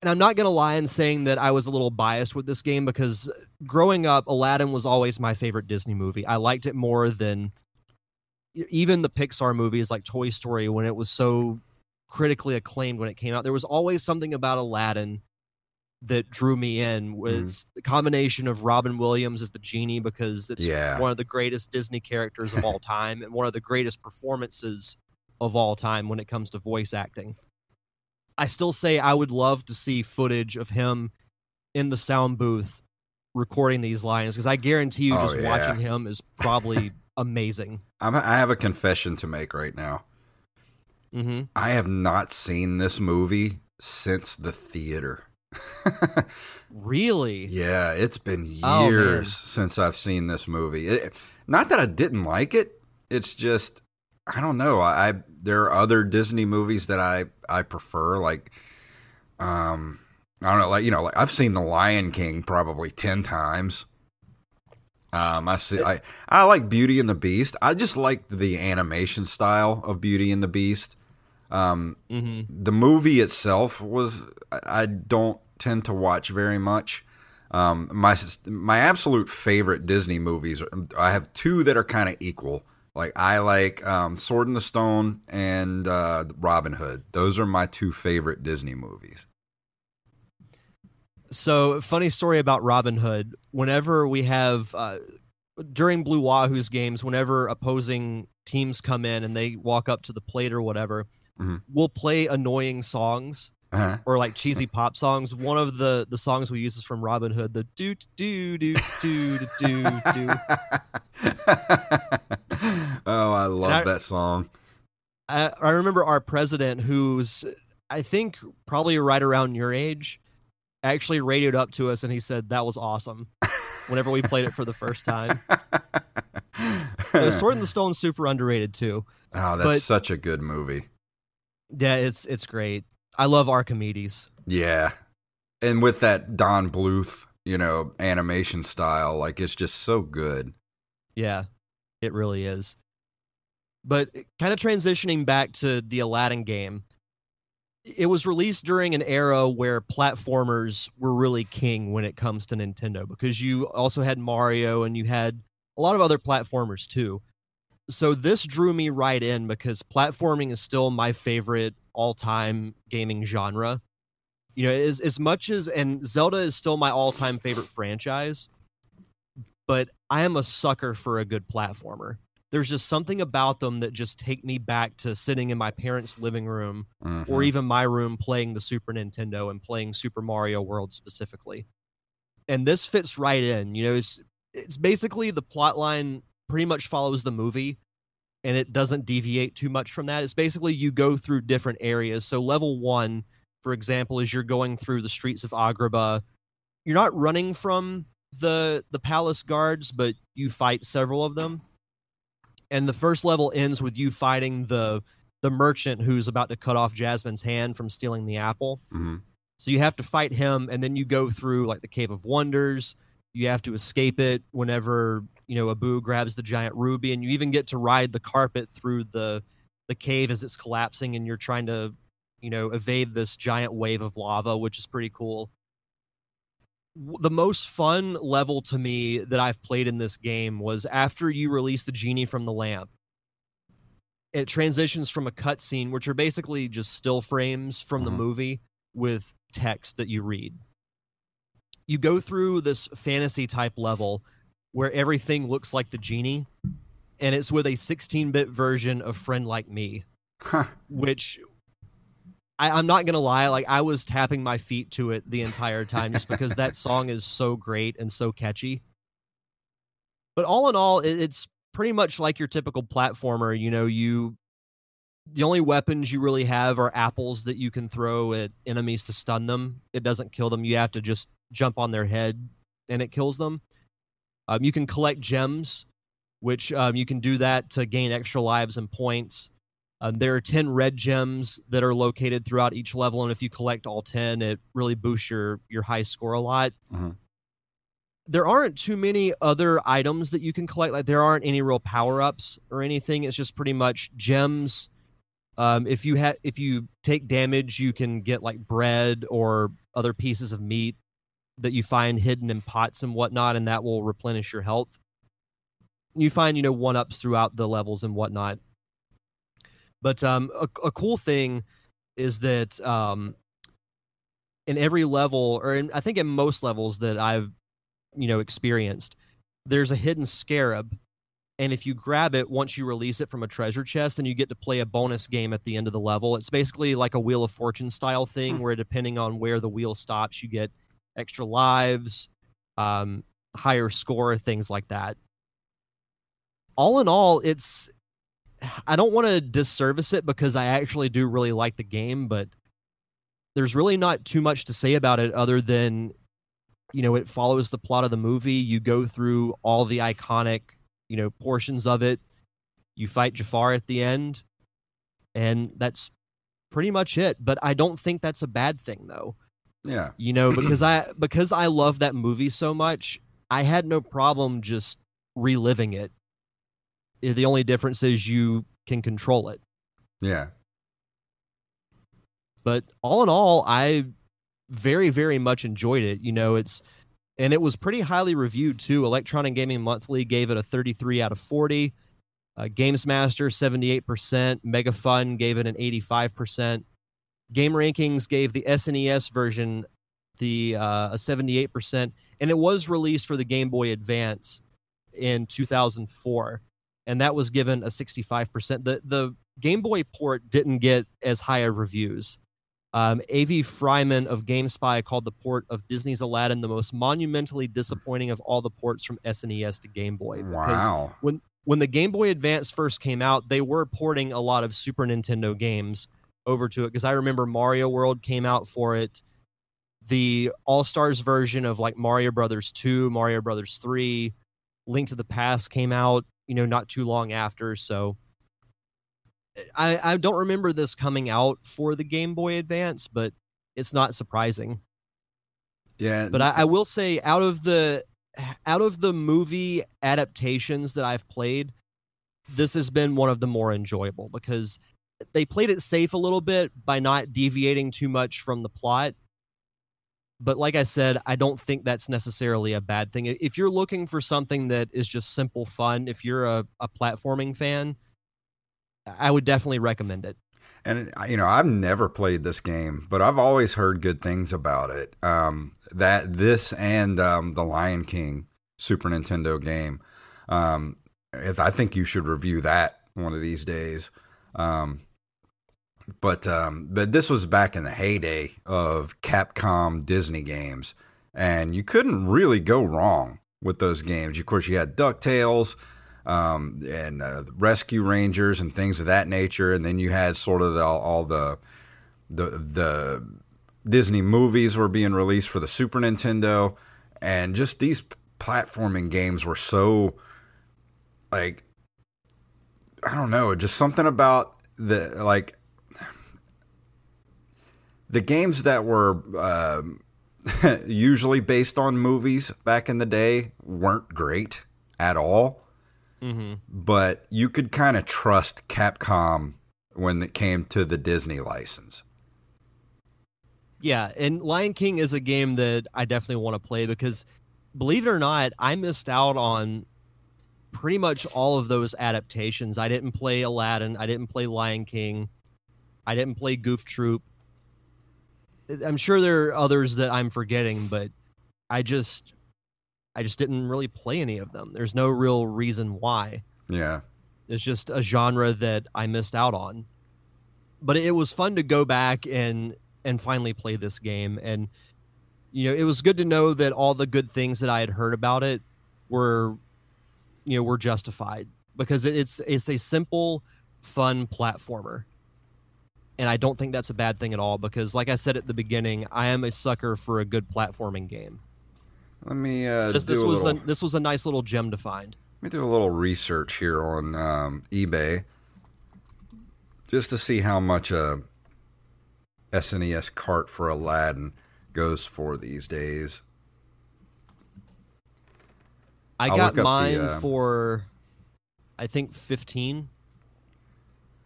And I'm not going to lie in saying that I was a little biased with this game because growing up, Aladdin was always my favorite Disney movie. I liked it more than even the Pixar movies like Toy Story when it was so critically acclaimed when it came out. There was always something about Aladdin that drew me in mm-hmm. was the combination of Robin Williams as the genie because it's Yeah. one of the greatest Disney characters of all time and one of the greatest performances of all time when it comes to voice acting. I still say I would love to see footage of him in the sound booth recording these lines because I guarantee you, Oh, just yeah. watching him is probably amazing. I'm, I have a confession to make right now. hmm I have not seen this movie since the theater. Really? Yeah, it's been years Oh, since I've seen this movie. It, not that I didn't like it. It's just I don't know. I, I there are other Disney movies that I I prefer. Like, um, I don't know. Like you know, like I've seen The Lion King probably ten times. Um, I see. I I like Beauty and the Beast. I just like the animation style of Beauty and the Beast. Um, hmm the movie itself was I I don't tend to watch very much. Um, my my absolute favorite Disney movies. I have two that are kind of equal. Like I like um, Sword in the Stone and uh, Robin Hood. Those are my two favorite Disney movies. So, funny story about Robin Hood. Whenever we have uh, during Blue Wahoo's games, whenever opposing teams come in and they walk up to the plate or whatever, Mhm. we'll play annoying songs Uh-huh. or like cheesy pop songs. One of the the songs we use is from Robin Hood, the do do do do do do do. oh, I love I- that song. I, I remember our president, who's I think probably right around your age, actually radioed up to us and he said that was awesome. Whenever we played it for the first time, so Sword in the Stone's super underrated too. Oh, that's but- such a good movie. Yeah, it's it's great. I love Archimedes. Yeah. And with that Don Bluth, you know, animation style, like it's just so good. Yeah, it really is. But eh, kind of transitioning back to the Aladdin game, it was released during an era where platformers were really king when it comes to Nintendo because you also had Mario and you had a lot of other platformers too. So this drew me right in because platforming is still my favorite all-time gaming genre. You know, as as much as and Zelda is still my all-time favorite franchise, but I am a sucker for a good platformer. There's just something about them that just take me back to sitting in my parents' living room Mhm. or even my room playing the Super Nintendo and playing Super Mario World specifically. And this fits right in. You know, it's it's basically the plot line pretty much follows the movie and it doesn't deviate too much from that. It's basically you go through different areas. So level 1, for example, is you're going through the streets of Agrabah. You're not running from the the palace guards, but you fight several of them. And the first level ends with you fighting the the merchant who's about to cut off Jasmine's hand from stealing the apple. Mhm. So you have to fight him, and then you go through like the Cave of Wonders. You have to escape it whenever you know Abu grabs the giant ruby, and you even get to ride the carpet through the the cave as it's collapsing, and you're trying to you know evade this giant wave of lava, which is pretty cool. The most fun level to me that I've played in this game was after you release the genie from the lamp it transitions from a cutscene, which are basically just still frames from the Mhm. movie with text that you read. You go through this fantasy type level where everything looks like the genie, and it's with a 16 bit version of Friend Like Me, which I, I'm not gonna lie, like I was tapping my feet to it the entire time just because that song is so great and so catchy. But all in all, it, it's pretty much like your typical platformer. You know, you the only weapons you really have are apples that you can throw at enemies to stun them. It doesn't kill them. You have to just jump on their head and it kills them. Um, you can collect gems, which um, you can do that to gain extra lives and points. Um, there are 10 red gems that are located throughout each level, and if you collect all 10, it really boosts your, your high score a lot Mhm. there aren't too many other items that you can collect. Like there aren't any real power ups or anything. It's just pretty much gems. Um, if you ha- if you take damage, you can get like bread or other pieces of meat that you find hidden in pots and whatnot, and that will replenish your health. You find you know one ups throughout the levels and whatnot. But um, a, a cool thing is that um, in every level, or in, I think in most levels that I've you know experienced there's a hidden scarab and if you grab it once you release it from a treasure chest then you get to play a bonus game at the end of the level it's basically like a wheel of fortune style thing where depending on where the wheel stops you get extra lives um, higher score, things like that. All in all, it's I don't want to disservice it because I actually do really like the game, but there's really not too much to say about it other than you know it follows the plot of the movie. You go through all the iconic you know portions of it. You fight Jafar at the end, and that's pretty much it. But I don't think that's a bad thing though. Yeah. You know, because I because I love that movie so much, I had no problem just reliving it. The only difference is you can control it. Yeah. But all in all, I very very much enjoyed it. You know, it's and it was pretty highly reviewed too. Electronic Gaming Monthly gave it a 33 out of 40. Uh, Games Master 78%, Mega Fun gave it an 85%. Game Rankings gave the SNES version the uh, a 78%, and it was released for the Game Boy Advance in 2004, and that was given a 65%. The the Game Boy port didn't get as high of reviews. Um, A.V. Fryman of GameSpy called the port of Disney's Aladdin the most monumentally disappointing of all the ports from SNES to Game Boy. Wow. When when the Game Boy Advance first came out, they were porting a lot of Super Nintendo games over to it because I remember Mario World came out for it. The All Stars version of like Mario Brothers 2, Mario Brothers 3, Link to the Past came out, you know, not too long after. So I, I don't remember this coming out for the Game Boy Advance, but it's not surprising. Yeah. But I, I will say, out of the out of the movie adaptations that I've played, this has been one of the more enjoyable because they played it safe a little bit by not deviating too much from the plot. But like I said, I don't think that's necessarily a bad thing. If you're looking for something that is just simple fun, if you're a, a platforming fan, I would definitely recommend it. And you know, I've never played this game, but I've always heard good things about it. Um, that this and um, the Lion King Super Nintendo game. Um, I think you should review that one of these days. Um, but um, but this was back in the heyday of Capcom Disney games, and you couldn't really go wrong with those games. Of course, you had Ducktales um, and uh, Rescue Rangers and things of that nature, and then you had sort of the, all the the the Disney movies were being released for the Super Nintendo, and just these platforming games were so like I don't know, just something about the like the games that were uh, usually based on movies back in the day weren't great at all. Mm-hmm. But you could kind of trust Capcom when it came to the Disney license. Yeah, and Lion King is a game that I definitely want to play because believe it or not, I missed out on pretty much all of those adaptations. I didn't play Aladdin, I didn't play Lion King, I didn't play Goof Troop. I'm sure there are others that I'm forgetting, but I just I just didn't really play any of them. There's no real reason why. Yeah. It's just a genre that I missed out on. But it was fun to go back and and finally play this game and you know, it was good to know that all the good things that I had heard about it were you know, were justified because it's it's a simple fun platformer. And I don't think that's a bad thing at all because like I said at the beginning, I am a sucker for a good platforming game. Let me uh, So this, do this a was little, a this was a nice little gem to find. let me do a little research here on um, eBay just to see how much a SNES cart for Aladdin goes for these days. I I'll got up the, mine uh, for I think 15.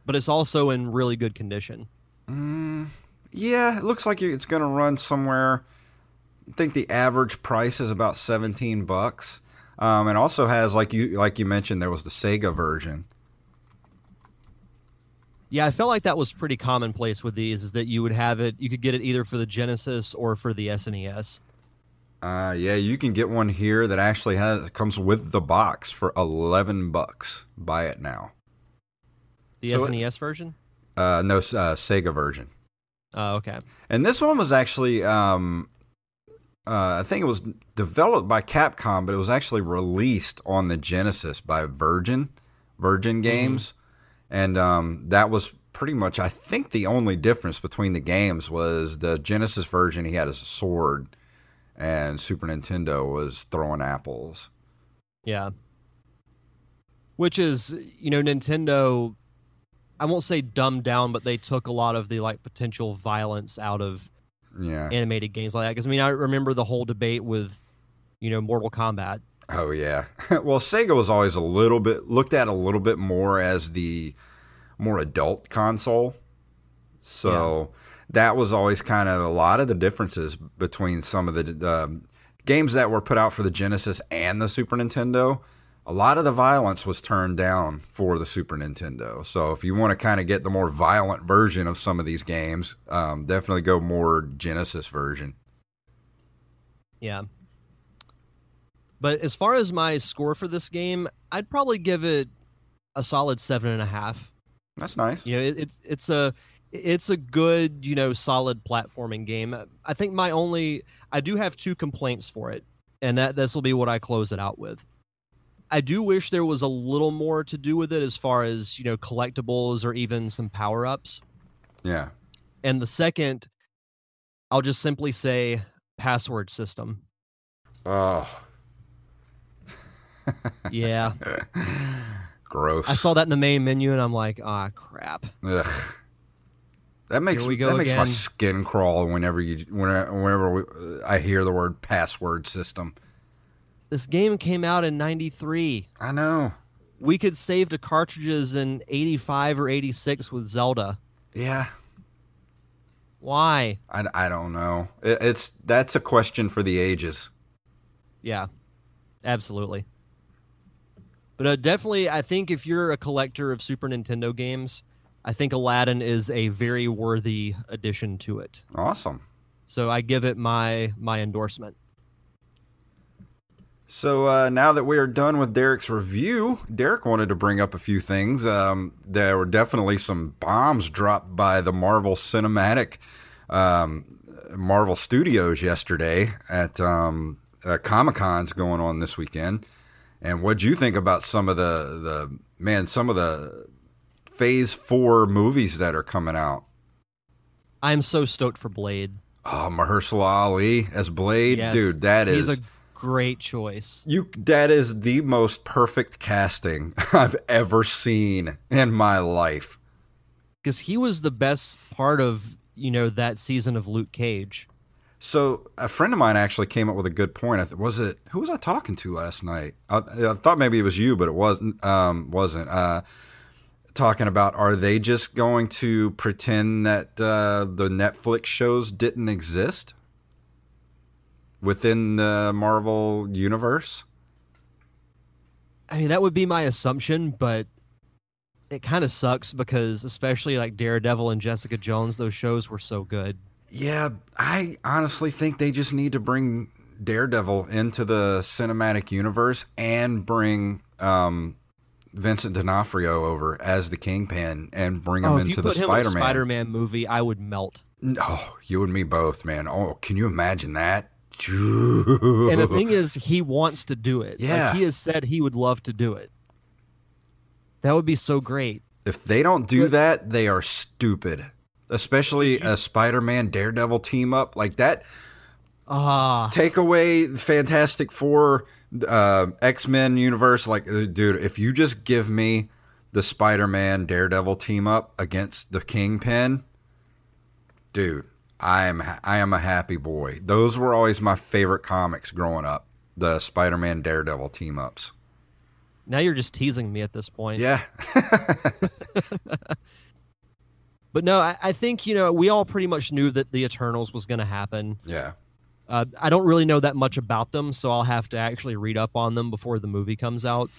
But it's also in really good condition. Mm, yeah, it looks like it's going to run somewhere. I think the average price is about 17 bucks. Um, and also has like you like you mentioned there was the Sega version. Yeah, I felt like that was pretty commonplace with these is that you would have it you could get it either for the Genesis or for the SNES. Uh, yeah, you can get one here that actually has comes with the box for 11 bucks. Buy it now. The So it- SNES version? Uh, no, uh, Sega version. Oh, okay. And this one was actually um, uh, I think it was developed by Capcom, but it was actually released on the Genesis by Virgin, Virgin Games, and um, that was pretty much I think the only difference between the games was the Genesis version he had a sword, and Super Nintendo was throwing apples. Yeah. Which is, you know, Nintendo I won't say dumbed down, but they took a lot of the like potential violence out of Yeah. animated games like that. Because I mean, I remember the whole debate with, you know, Mortal Kombat. Oh yeah. well, Sega was always a little bit looked at a little bit more as the more adult console. So that was always kind of a lot of the differences between some of the um, games that were put out for the Genesis and the Super Nintendo. A lot of the violence was turned down for the Super Nintendo. So if you want to kind of get the more violent version of some of these games, um, definitely go more Genesis version. Yeah. But as far as my score for this game, I'd probably give it a solid seven and a half. That's nice. You know, it, it's it's a it's a good you know solid platforming game. I think my only I do have two complaints for it, and that this will be what I close it out with. I do wish there was a little more to do with it as far as you know collectibles or even some power ups. Yeah. And the second, I'll just simply say password system. Oh, Yeah, gross. I saw that in the main menu and I'm like, ah, crap. Ugh. That makes that makes my skin crawl whenever you whenever, whenever we, I hear the word password system. This game came out in '93. I know. We could save the cartridges in '85 or '86 with Zelda. Yeah, Why? I, I don't know. It, it's that's a question for the ages. Yeah, absolutely. But uh, definitely, I think if you're a collector of Super Nintendo games, I think Aladdin is a very worthy addition to it. Awesome. So I give it my my endorsement. So uh, now that we are done with Derek's review, Derek wanted to bring up a few things. Um, there were definitely some bombs dropped by the Marvel Cinematic um, Marvel Studios yesterday at um, uh, Comic Con's going on this weekend. And what do you think about some of the the man, some of the Phase Four movies that are coming out? I'm so stoked for Blade. Oh, Mahershala Ali as Blade, Yes, dude, that is he's a great choice. You that is the most perfect casting I've ever seen in my life. because he was the best part of you know that season of Luke Cage. So a friend of mine actually came up with a good point. I th- was it who was I talking to last night? I, I thought maybe it was you, but it wasn't. Um, wasn't. Uh, talking about are they just going to pretend that uh, the Netflix shows didn't exist within the Marvel universe? I mean, that would be my assumption, but it kind of sucks because especially like Daredevil and Jessica Jones, those shows were so good. Yeah, I honestly think they just need to bring Daredevil into the cinematic universe and bring um, Vincent D'Onofrio over as the Kingpin and bring him oh, into the put him in a Spider-Man. Spider-Man movie, I would melt. No, you and me both, man. Oh, can you imagine that? And the thing is, he wants to do it. Yeah. like, he has said he would love to do it. That would be so great. if they don't do that, they are stupid. Especially a Spider-Man Daredevil team up like that. Ah, take away Fantastic Four, uh, X Men universe. Like, uh, dude, if you just give me the Spider Man Daredevil team up against the Kingpin, dude, I am I am a happy boy. Those were always my favorite comics growing up. The Spider Man Daredevil team ups. now you're just teasing me at this point. Yeah, But no, I, I think you know we all pretty much knew that the Eternals was going to happen. yeah. Uh, I don't really know that much about them, so I'll have to actually read up on them before the movie comes out.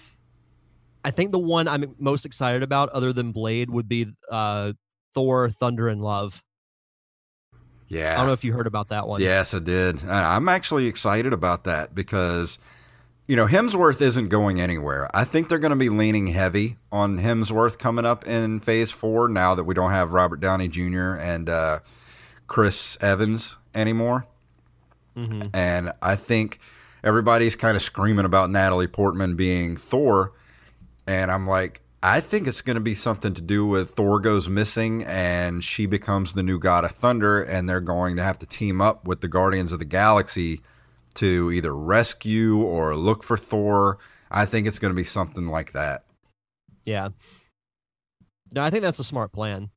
I think the one I'm most excited about, other than Blade, would be uh, Thor: Thunder and Love. Yeah. I don't know if you heard about that one. Yes, I did. I'm actually excited about that because, you know, Hemsworth isn't going anywhere. I think they're going to be leaning heavy on Hemsworth coming up in Phase Four now that we don't have Robert Downey Jr. and uh, Chris Evans anymore. hmm And I think everybody's kind of screaming about Natalie Portman being Thor. And I'm like, I think it's going to be something to do with Thor goes missing and she becomes the new god of thunder. And they're going to have to team up with the Guardians of the Galaxy to either rescue or look for Thor. I think it's going to be something like that. Yeah. No, I think that's a smart plan.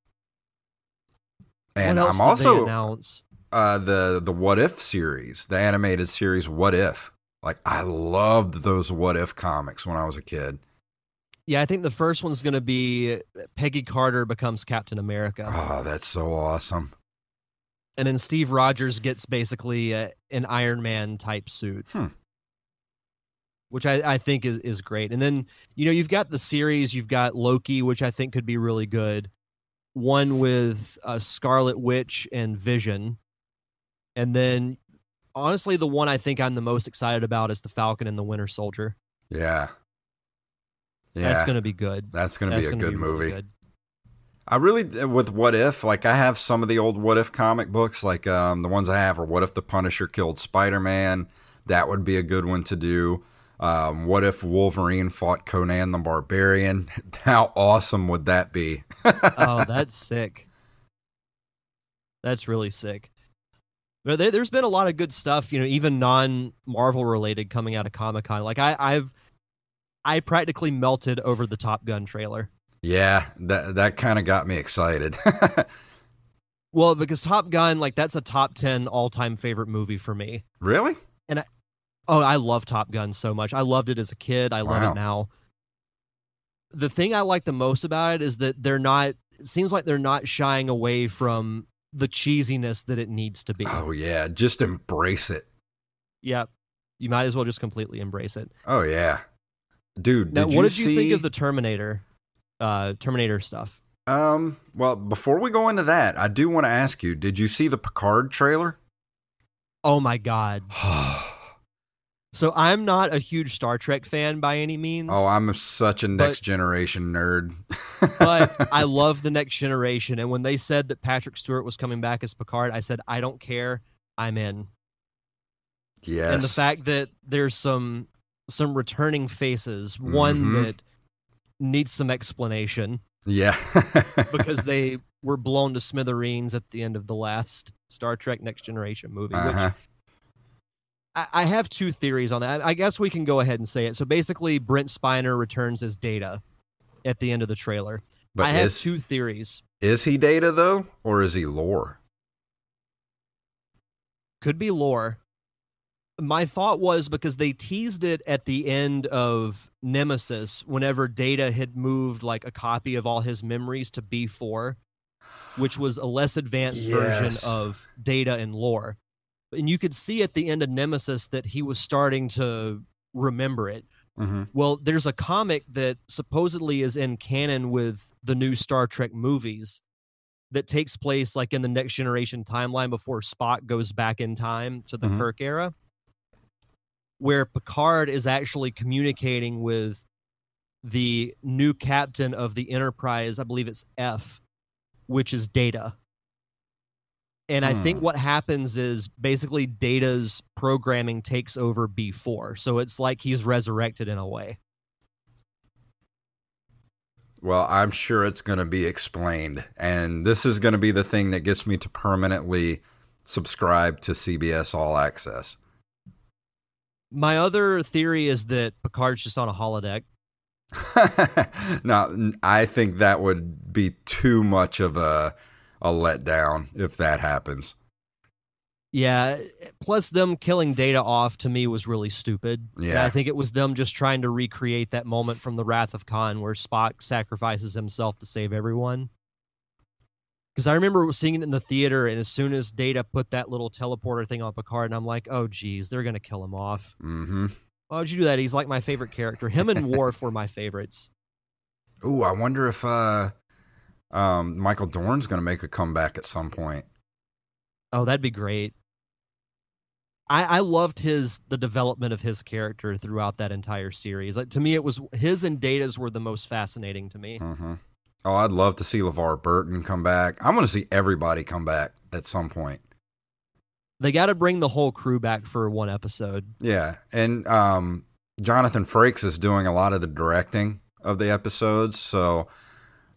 And I'm also announce. uh, the the What If series, the animated series What If. Like I loved those What If comics when I was a kid. Yeah, I think the first one's going to be Peggy Carter becomes Captain America, Oh, that's so awesome. and then Steve Rogers gets basically uh, an Iron Man type suit, Hmm. which I, I think is, is great. And then you know you've got the series, you've got Loki, which I think could be really good. One with uh, Scarlet Witch and Vision, and then honestly, the one I think I'm the most excited about is the Falcon and the Winter Soldier. Yeah. Yeah. That's going to be good. That's going to be a good really movie. good. I really with What If, like I have some of the old What If comic books, like um, the ones I have are What If the Punisher killed Spider Man. That would be a good one to do. Um, what if Wolverine fought Conan the Barbarian? How awesome would that be? oh, that's sick. That's really sick. There, there's been a lot of good stuff, you know, even non Marvel related coming out of Comic Con. Like I, I've, I practically melted over the Top Gun trailer. yeah, that that kind of got me excited. Well, because Top Gun, like that's a top ten all time favorite movie for me. really? And I, oh, I love Top Gun so much. I loved it as a kid. I love Wow. it now. The thing I like the most about it is that they're not. It seems like they're not shying away from the cheesiness that it needs to be. Oh yeah, just embrace it. Yep. You might as well just completely embrace it. Oh yeah, dude. Now, what you did you see, think of the Terminator, uh, Terminator stuff? Um. Well, before we go into that, I do want to ask you: Did you see the Picard trailer? Oh my god! So I'm not a huge Star Trek fan by any means, oh, I'm such a But- next generation nerd. but I love the Next Generation. And when they said that Patrick Stewart was coming back as Picard, I said I don't care. I'm in. yes. And the fact that there's some some returning faces, one Mhm. that needs some explanation yeah. because they were blown to smithereens at the end of the last Star Trek Next Generation movie, which Uh-huh. I, I have two theories on that. I guess we can go ahead and say it. So basically, Brent Spiner returns as Data at the end of the trailer. But I have two theories. is he Data though, or is he Lore? Could be Lore. My thought was because they teased it at the end of Nemesis whenever Data had moved like a copy of all his memories to B4, which was a less advanced Yes. version of Data and Lore. And you could see at the end of Nemesis that he was starting to remember it. Mm-hmm. Well, there's a comic that supposedly is in canon with the new Star Trek movies that takes place like in the next generation timeline before Spock goes back in time to the Mhm. Kirk era, where Picard is actually communicating with the new captain of the Enterprise. I believe it's F, which is Data. And I think Hmm. what happens is basically Data's programming takes over B4. So it's like he's resurrected in a way. Well, I'm sure it's going to be explained, and this is going to be the thing that gets me to permanently subscribe to CBS All Access. My other theory is that Picard's just on a holodeck. now, I think that would be too much of a a letdown if that happens. Yeah. Plus, them killing Data off to me was really stupid. And Yeah. I think it was them just trying to recreate that moment from the Wrath of Khan where Spock sacrifices himself to save everyone. Because I remember seeing it in the theater, and as soon as Data put that little teleporter thing on Picard, and I'm like, oh, geez, they're going to kill him off. Mm-hmm. Why would you do that? He's like my favorite character. Him and Worf were my favorites. Ooh, I wonder if uh, um, Michael Dorn's going to make a comeback at some point. Oh, that'd be great. I, I loved his the development of his character throughout that entire series. Like to me, it was his and Data's were the most fascinating to me. hmm Oh, I'd love to see LeVar Burton come back. I'm going to see everybody come back at some point. They got to bring the whole crew back for one episode. Yeah, and um, Jonathan Frakes is doing a lot of the directing of the episodes, so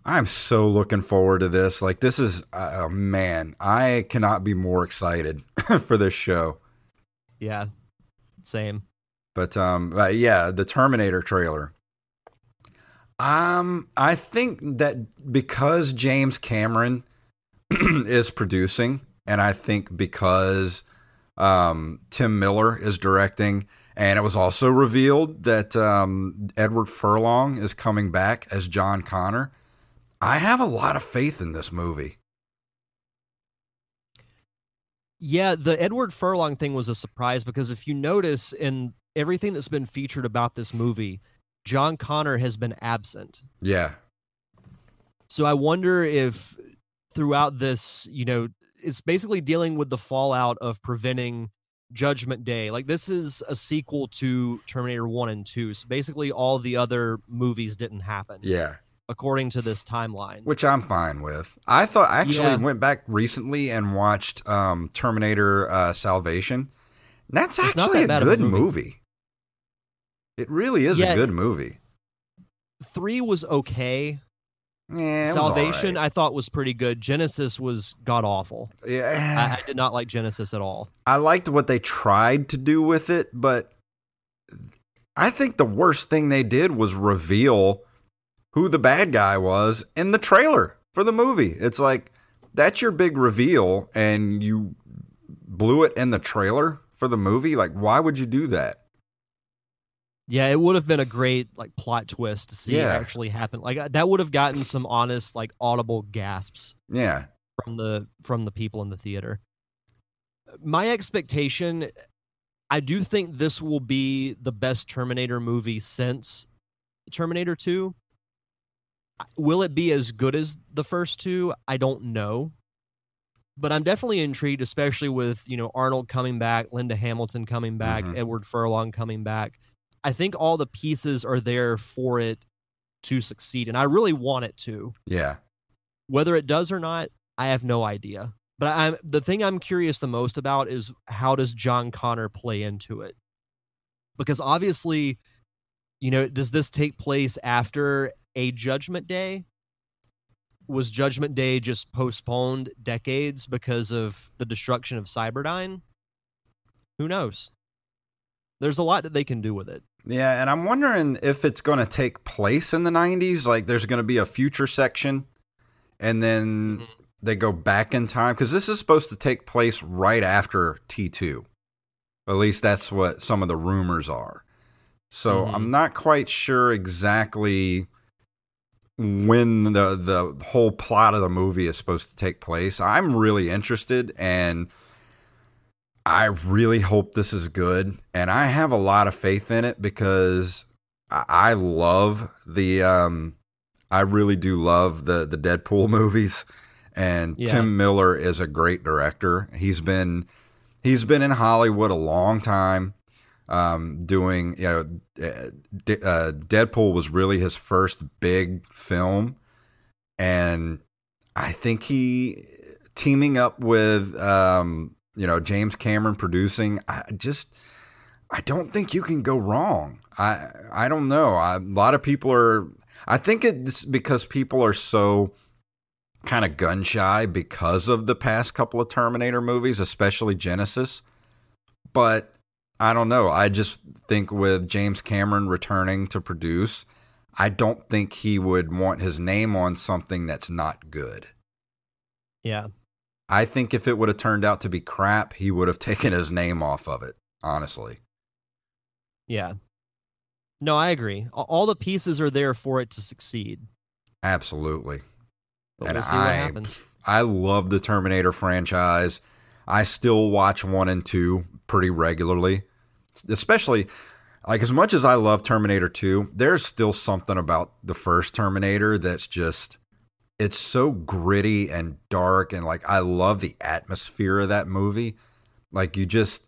I'm so looking forward to this. Like, this is, uh, man, I cannot be more excited for this show. Yeah, same. But um, uh, yeah, the Terminator trailer. Um, I think that because James Cameron is producing, and I think because um, Tim Miller is directing, and it was also revealed that um, Edward Furlong is coming back as John Connor. I have a lot of faith in this movie. Yeah, the Edward Furlong thing was a surprise because if you notice in everything that's been featured about this movie, John Connor has been absent. Yeah. So I wonder if throughout this, you know, it's basically dealing with the fallout of preventing Judgment Day. Like this is a sequel to Terminator 1 and 2. So basically all the other movies didn't happen. Yeah. According to this timeline. Which I'm fine with. I thought I actually Yeah. went back recently and watched um, Terminator uh, Salvation. That's actually that a of a good movie. movie. It really is Yeah, a good movie. 3 was okay. Yeah, Salvation all I thought was pretty good. Genisys was god awful. Yeah, I, I did not like Genisys at all. I liked what they tried to do with it, but I think the worst thing they did was reveal who the bad guy was in the trailer for the movie. It's like that's your big reveal and you blew it in the trailer for the movie. Like why would you do that? Yeah, it would have been a great like plot twist to see Yeah. it actually happen. Like that would have gotten some honest like audible gasps Yeah. from the from the people in the theater. My expectation I do think this will be the best Terminator movie since Terminator 2. Will it be as good as the first two? I don't know. But I'm definitely intrigued, especially with, you know, Arnold coming back, Linda Hamilton coming back, Mhm. Edward Furlong coming back. I think all the pieces are there for it to succeed. And I really want it to. Yeah. Whether it does or not, I have no idea. But I'm the thing I'm curious the most about is how does John Connor play into it? Because obviously, you know, does this take place after a Judgment Day? Was Judgment Day just postponed decades because of the destruction of Cyberdyne? Who knows? There's a lot that they can do with it. Yeah, and I'm wondering if it's going to take place in the 90s. Like, there's going to be a future section, and then Mm-hmm. they go back in time because this is supposed to take place right after T2. At least that's what some of the rumors are. So Mhm. I'm not quite sure exactly when the the whole plot of the movie is supposed to take place. I'm really interested and I really hope this is good and I have a lot of faith in it because I, love the um I really do love the the Deadpool movies and Yeah. Tim Miller is a great director. He's been he's been in Hollywood a long time um, doing you know uh, D- uh, Deadpool was really his first big film, and I think he teaming up with um, you know James Cameron producing. I just I don't think you can go wrong. I I don't know. I, a lot of people are. I think it's because people are so kind of gun shy because of the past couple of Terminator movies, especially Genisys. But I don't know. I just think with James Cameron returning to produce, I don't think he would want his name on something that's not good. Yeah. I think if it would have turned out to be crap, he would have taken his name off of it, honestly. Yeah. No, I agree. All the pieces are there for it to succeed. Absolutely. But And we'll see what I- happens. I love the Terminator franchise. I still watch one and two pretty regularly, especially like as much as I love Terminator 2, there's still something about the first Terminator that's just it's so gritty and dark and like I love the atmosphere of that movie. Like you just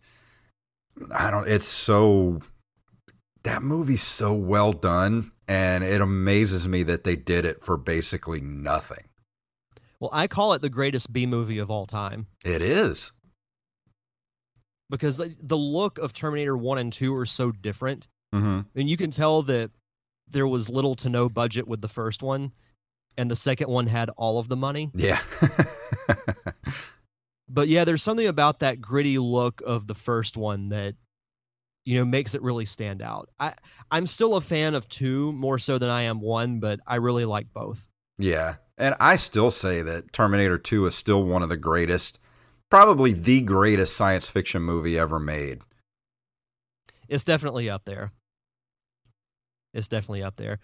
I don't it's so that movie's so well done and it amazes me that they did it for basically nothing. Well, I call it the greatest B movie of all time. It is. because the look of Terminator 1 and 2 are so different. Mm-hmm. And you can tell that there was little to no budget with the first one, and the second one had all of the money. Yeah. But yeah, there's something about that gritty look of the first one that you know makes it really stand out. I I'm still a fan of 2 more so than I am 1, but I really like both. yeah. And I still say that Terminator 2 is still one of the greatest, probably the greatest science fiction movie ever made. It's definitely up there. It's definitely up there.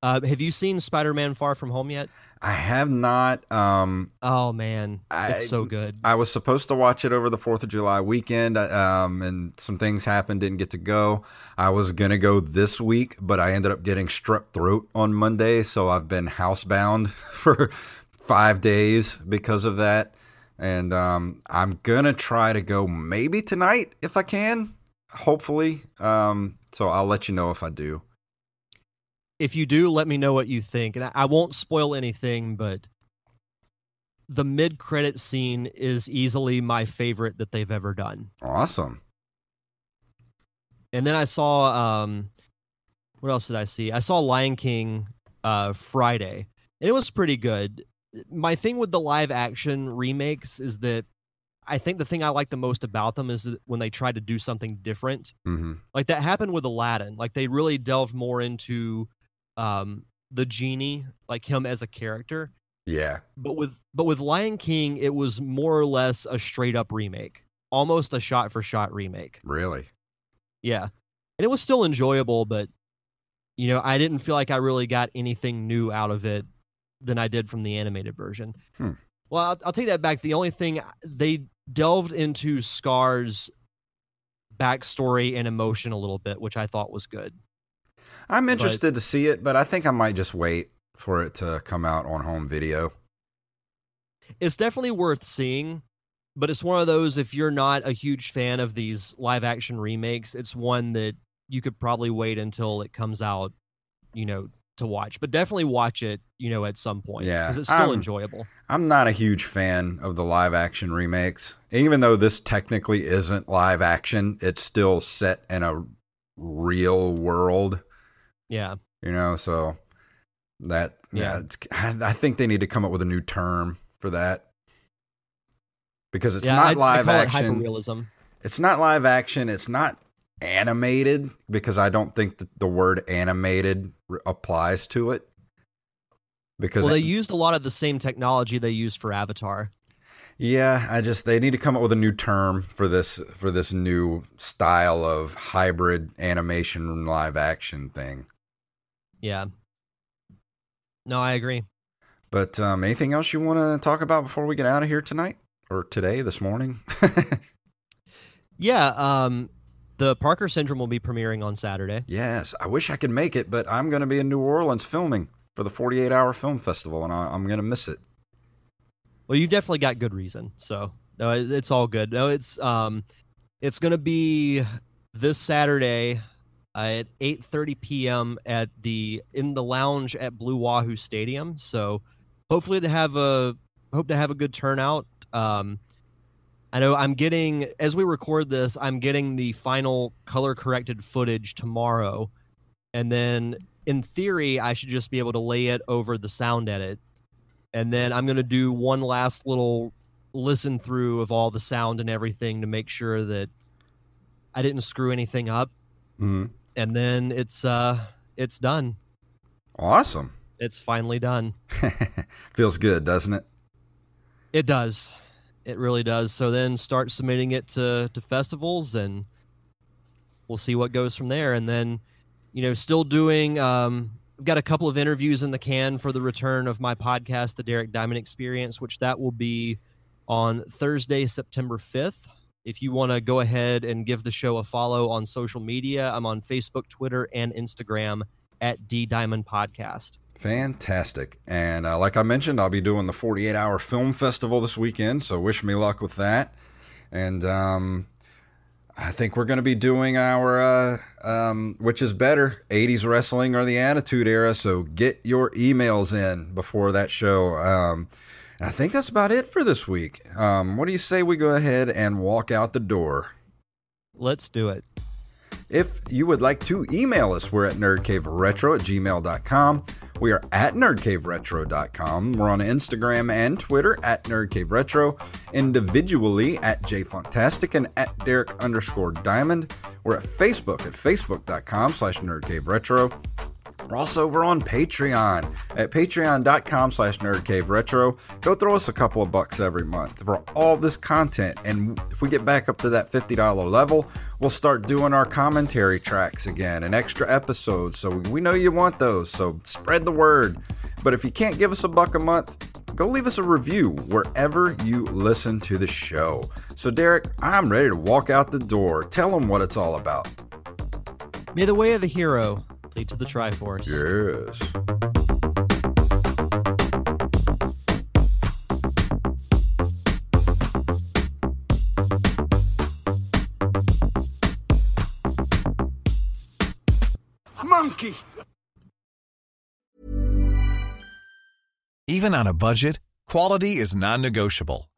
Uh, have you seen Spider-Man Far From Home yet? I have not. Um, Oh man, I- it's so good. I was supposed to watch it over the Fourth of July weekend, uh, um, and some things happened, didn't get to go. I was gonna go this week, but I ended up getting strep throat on Monday, so I've been housebound for five days because of that. And um, I'm gonna try to go maybe tonight if I can, hopefully. Um, so I'll let you know if I do. If you do, let me know what you think. And I, I won't spoil anything, but the mid-credit scene is easily my favorite that they've ever done. Awesome. And then I saw um what else did I see? I saw Lion King uh Friday. And it was pretty good. My thing with the live action remakes is that I think the thing I like the most about them is that when they try to do something different. hmm Like that happened with Aladdin. Like they really delved more into um the genie, like him as a character. Yeah. But with but with Lion King, it was more or less a straight up remake. Almost a shot for shot remake. Really. Yeah. And it was still enjoyable, but you know, I didn't feel like I really got anything new out of it than I did from the animated version. Hmm. Well, I'll, I'll take that back. The only thing they delved into Scar's backstory and emotion a little bit, which I thought was good. I'm interested to see it, but I think I might just wait for it to come out on home video. It's definitely worth seeing, but it's one of those if you're not a huge fan of these live action remakes, it's one that you could probably wait until it comes out, you know, to watch. But definitely watch it, you know, at some point. Yeah, Because it's still I'm- enjoyable. I'm not a huge fan of the live action remakes. Even though this technically isn't live action, it's still set in a real world, Yeah. you know, so that yeah, Yeah. it's, I think they need to come up with a new term for that. Because it's yeah, not I, live call action. It. It's not live action. It's not animated because I don't think that the word animated r- applies to it. Because Well, they it- used a lot of the same technology they used for Avatar. yeah, I just they need to come up with a new term for this for this new style of hybrid animation and live action thing. Yeah. No, I agree. But um, anything else you want to talk about before we get out of here tonight or today, this morning? Yeah. Um, the Parker Syndrome will be premiering on Saturday. yes, I wish I could make it, but I'm going to be in New Orleans filming for the 48 hour film festival, and I, I'm going to miss it. Well, you definitely got good reason. So no, it, it's all good. No, it's um, it's gonna be this Saturday at 8:30 p.m. at the in the lounge at Blue Wahoo Stadium. So hopefully to have a hope to have a good turnout. Um, I know I'm getting as we record this, I'm getting the final color corrected footage tomorrow, and then in theory, I should just be able to lay it over the sound edit and then I'm gonna do one last little listen through of all the sound and everything to make sure that I didn't screw anything up. hmm And then it's uh it's done. Awesome. It's finally done. Feels good, doesn't it? It does. It really does. So then start submitting it to to festivals and we'll see what goes from there. And then, you know, still doing um I've got a couple of interviews in the can for the return of my podcast, The Derek Diamond Experience, which that will be on Thursday, September 5th. If you want to go ahead and give the show a follow on social media, I'm on Facebook, Twitter, and Instagram at D Diamond Podcast. Fantastic. And uh, like I mentioned, I'll be doing the 48 hour film festival this weekend. So wish me luck with that. And um, I think we're going to be doing our, uh, um, which is better, 80s wrestling or the Attitude Era. So get your emails in before that show. Um, and I think that's about it for this week. Um, what do you say we go ahead and walk out the door? Let's do it. If you would like to email us, we're at nerdcaveretro at gmail.com. We are at nerdcaveretro.com. We're on Instagram and Twitter at nerdcaveretro, individually at jfantastic and at Derek underscore diamond. We're at Facebook at facebook.com slash nerdcaveretro. We're also over on Patreon at patreon.com slash nerdcaveretro. Go throw us a couple of bucks every month for all this content. And if we get back up to that $50 level, we'll start doing our commentary tracks again and extra episodes. So we know you want those. So spread the word. But if you can't give us a buck a month, go leave us a review wherever you listen to the show. So, Derek, I'm ready to walk out the door. Tell them what it's all about. May the way of the hero lead to the Triforce. Yes. Monkey! Even on a budget, quality is non-negotiable.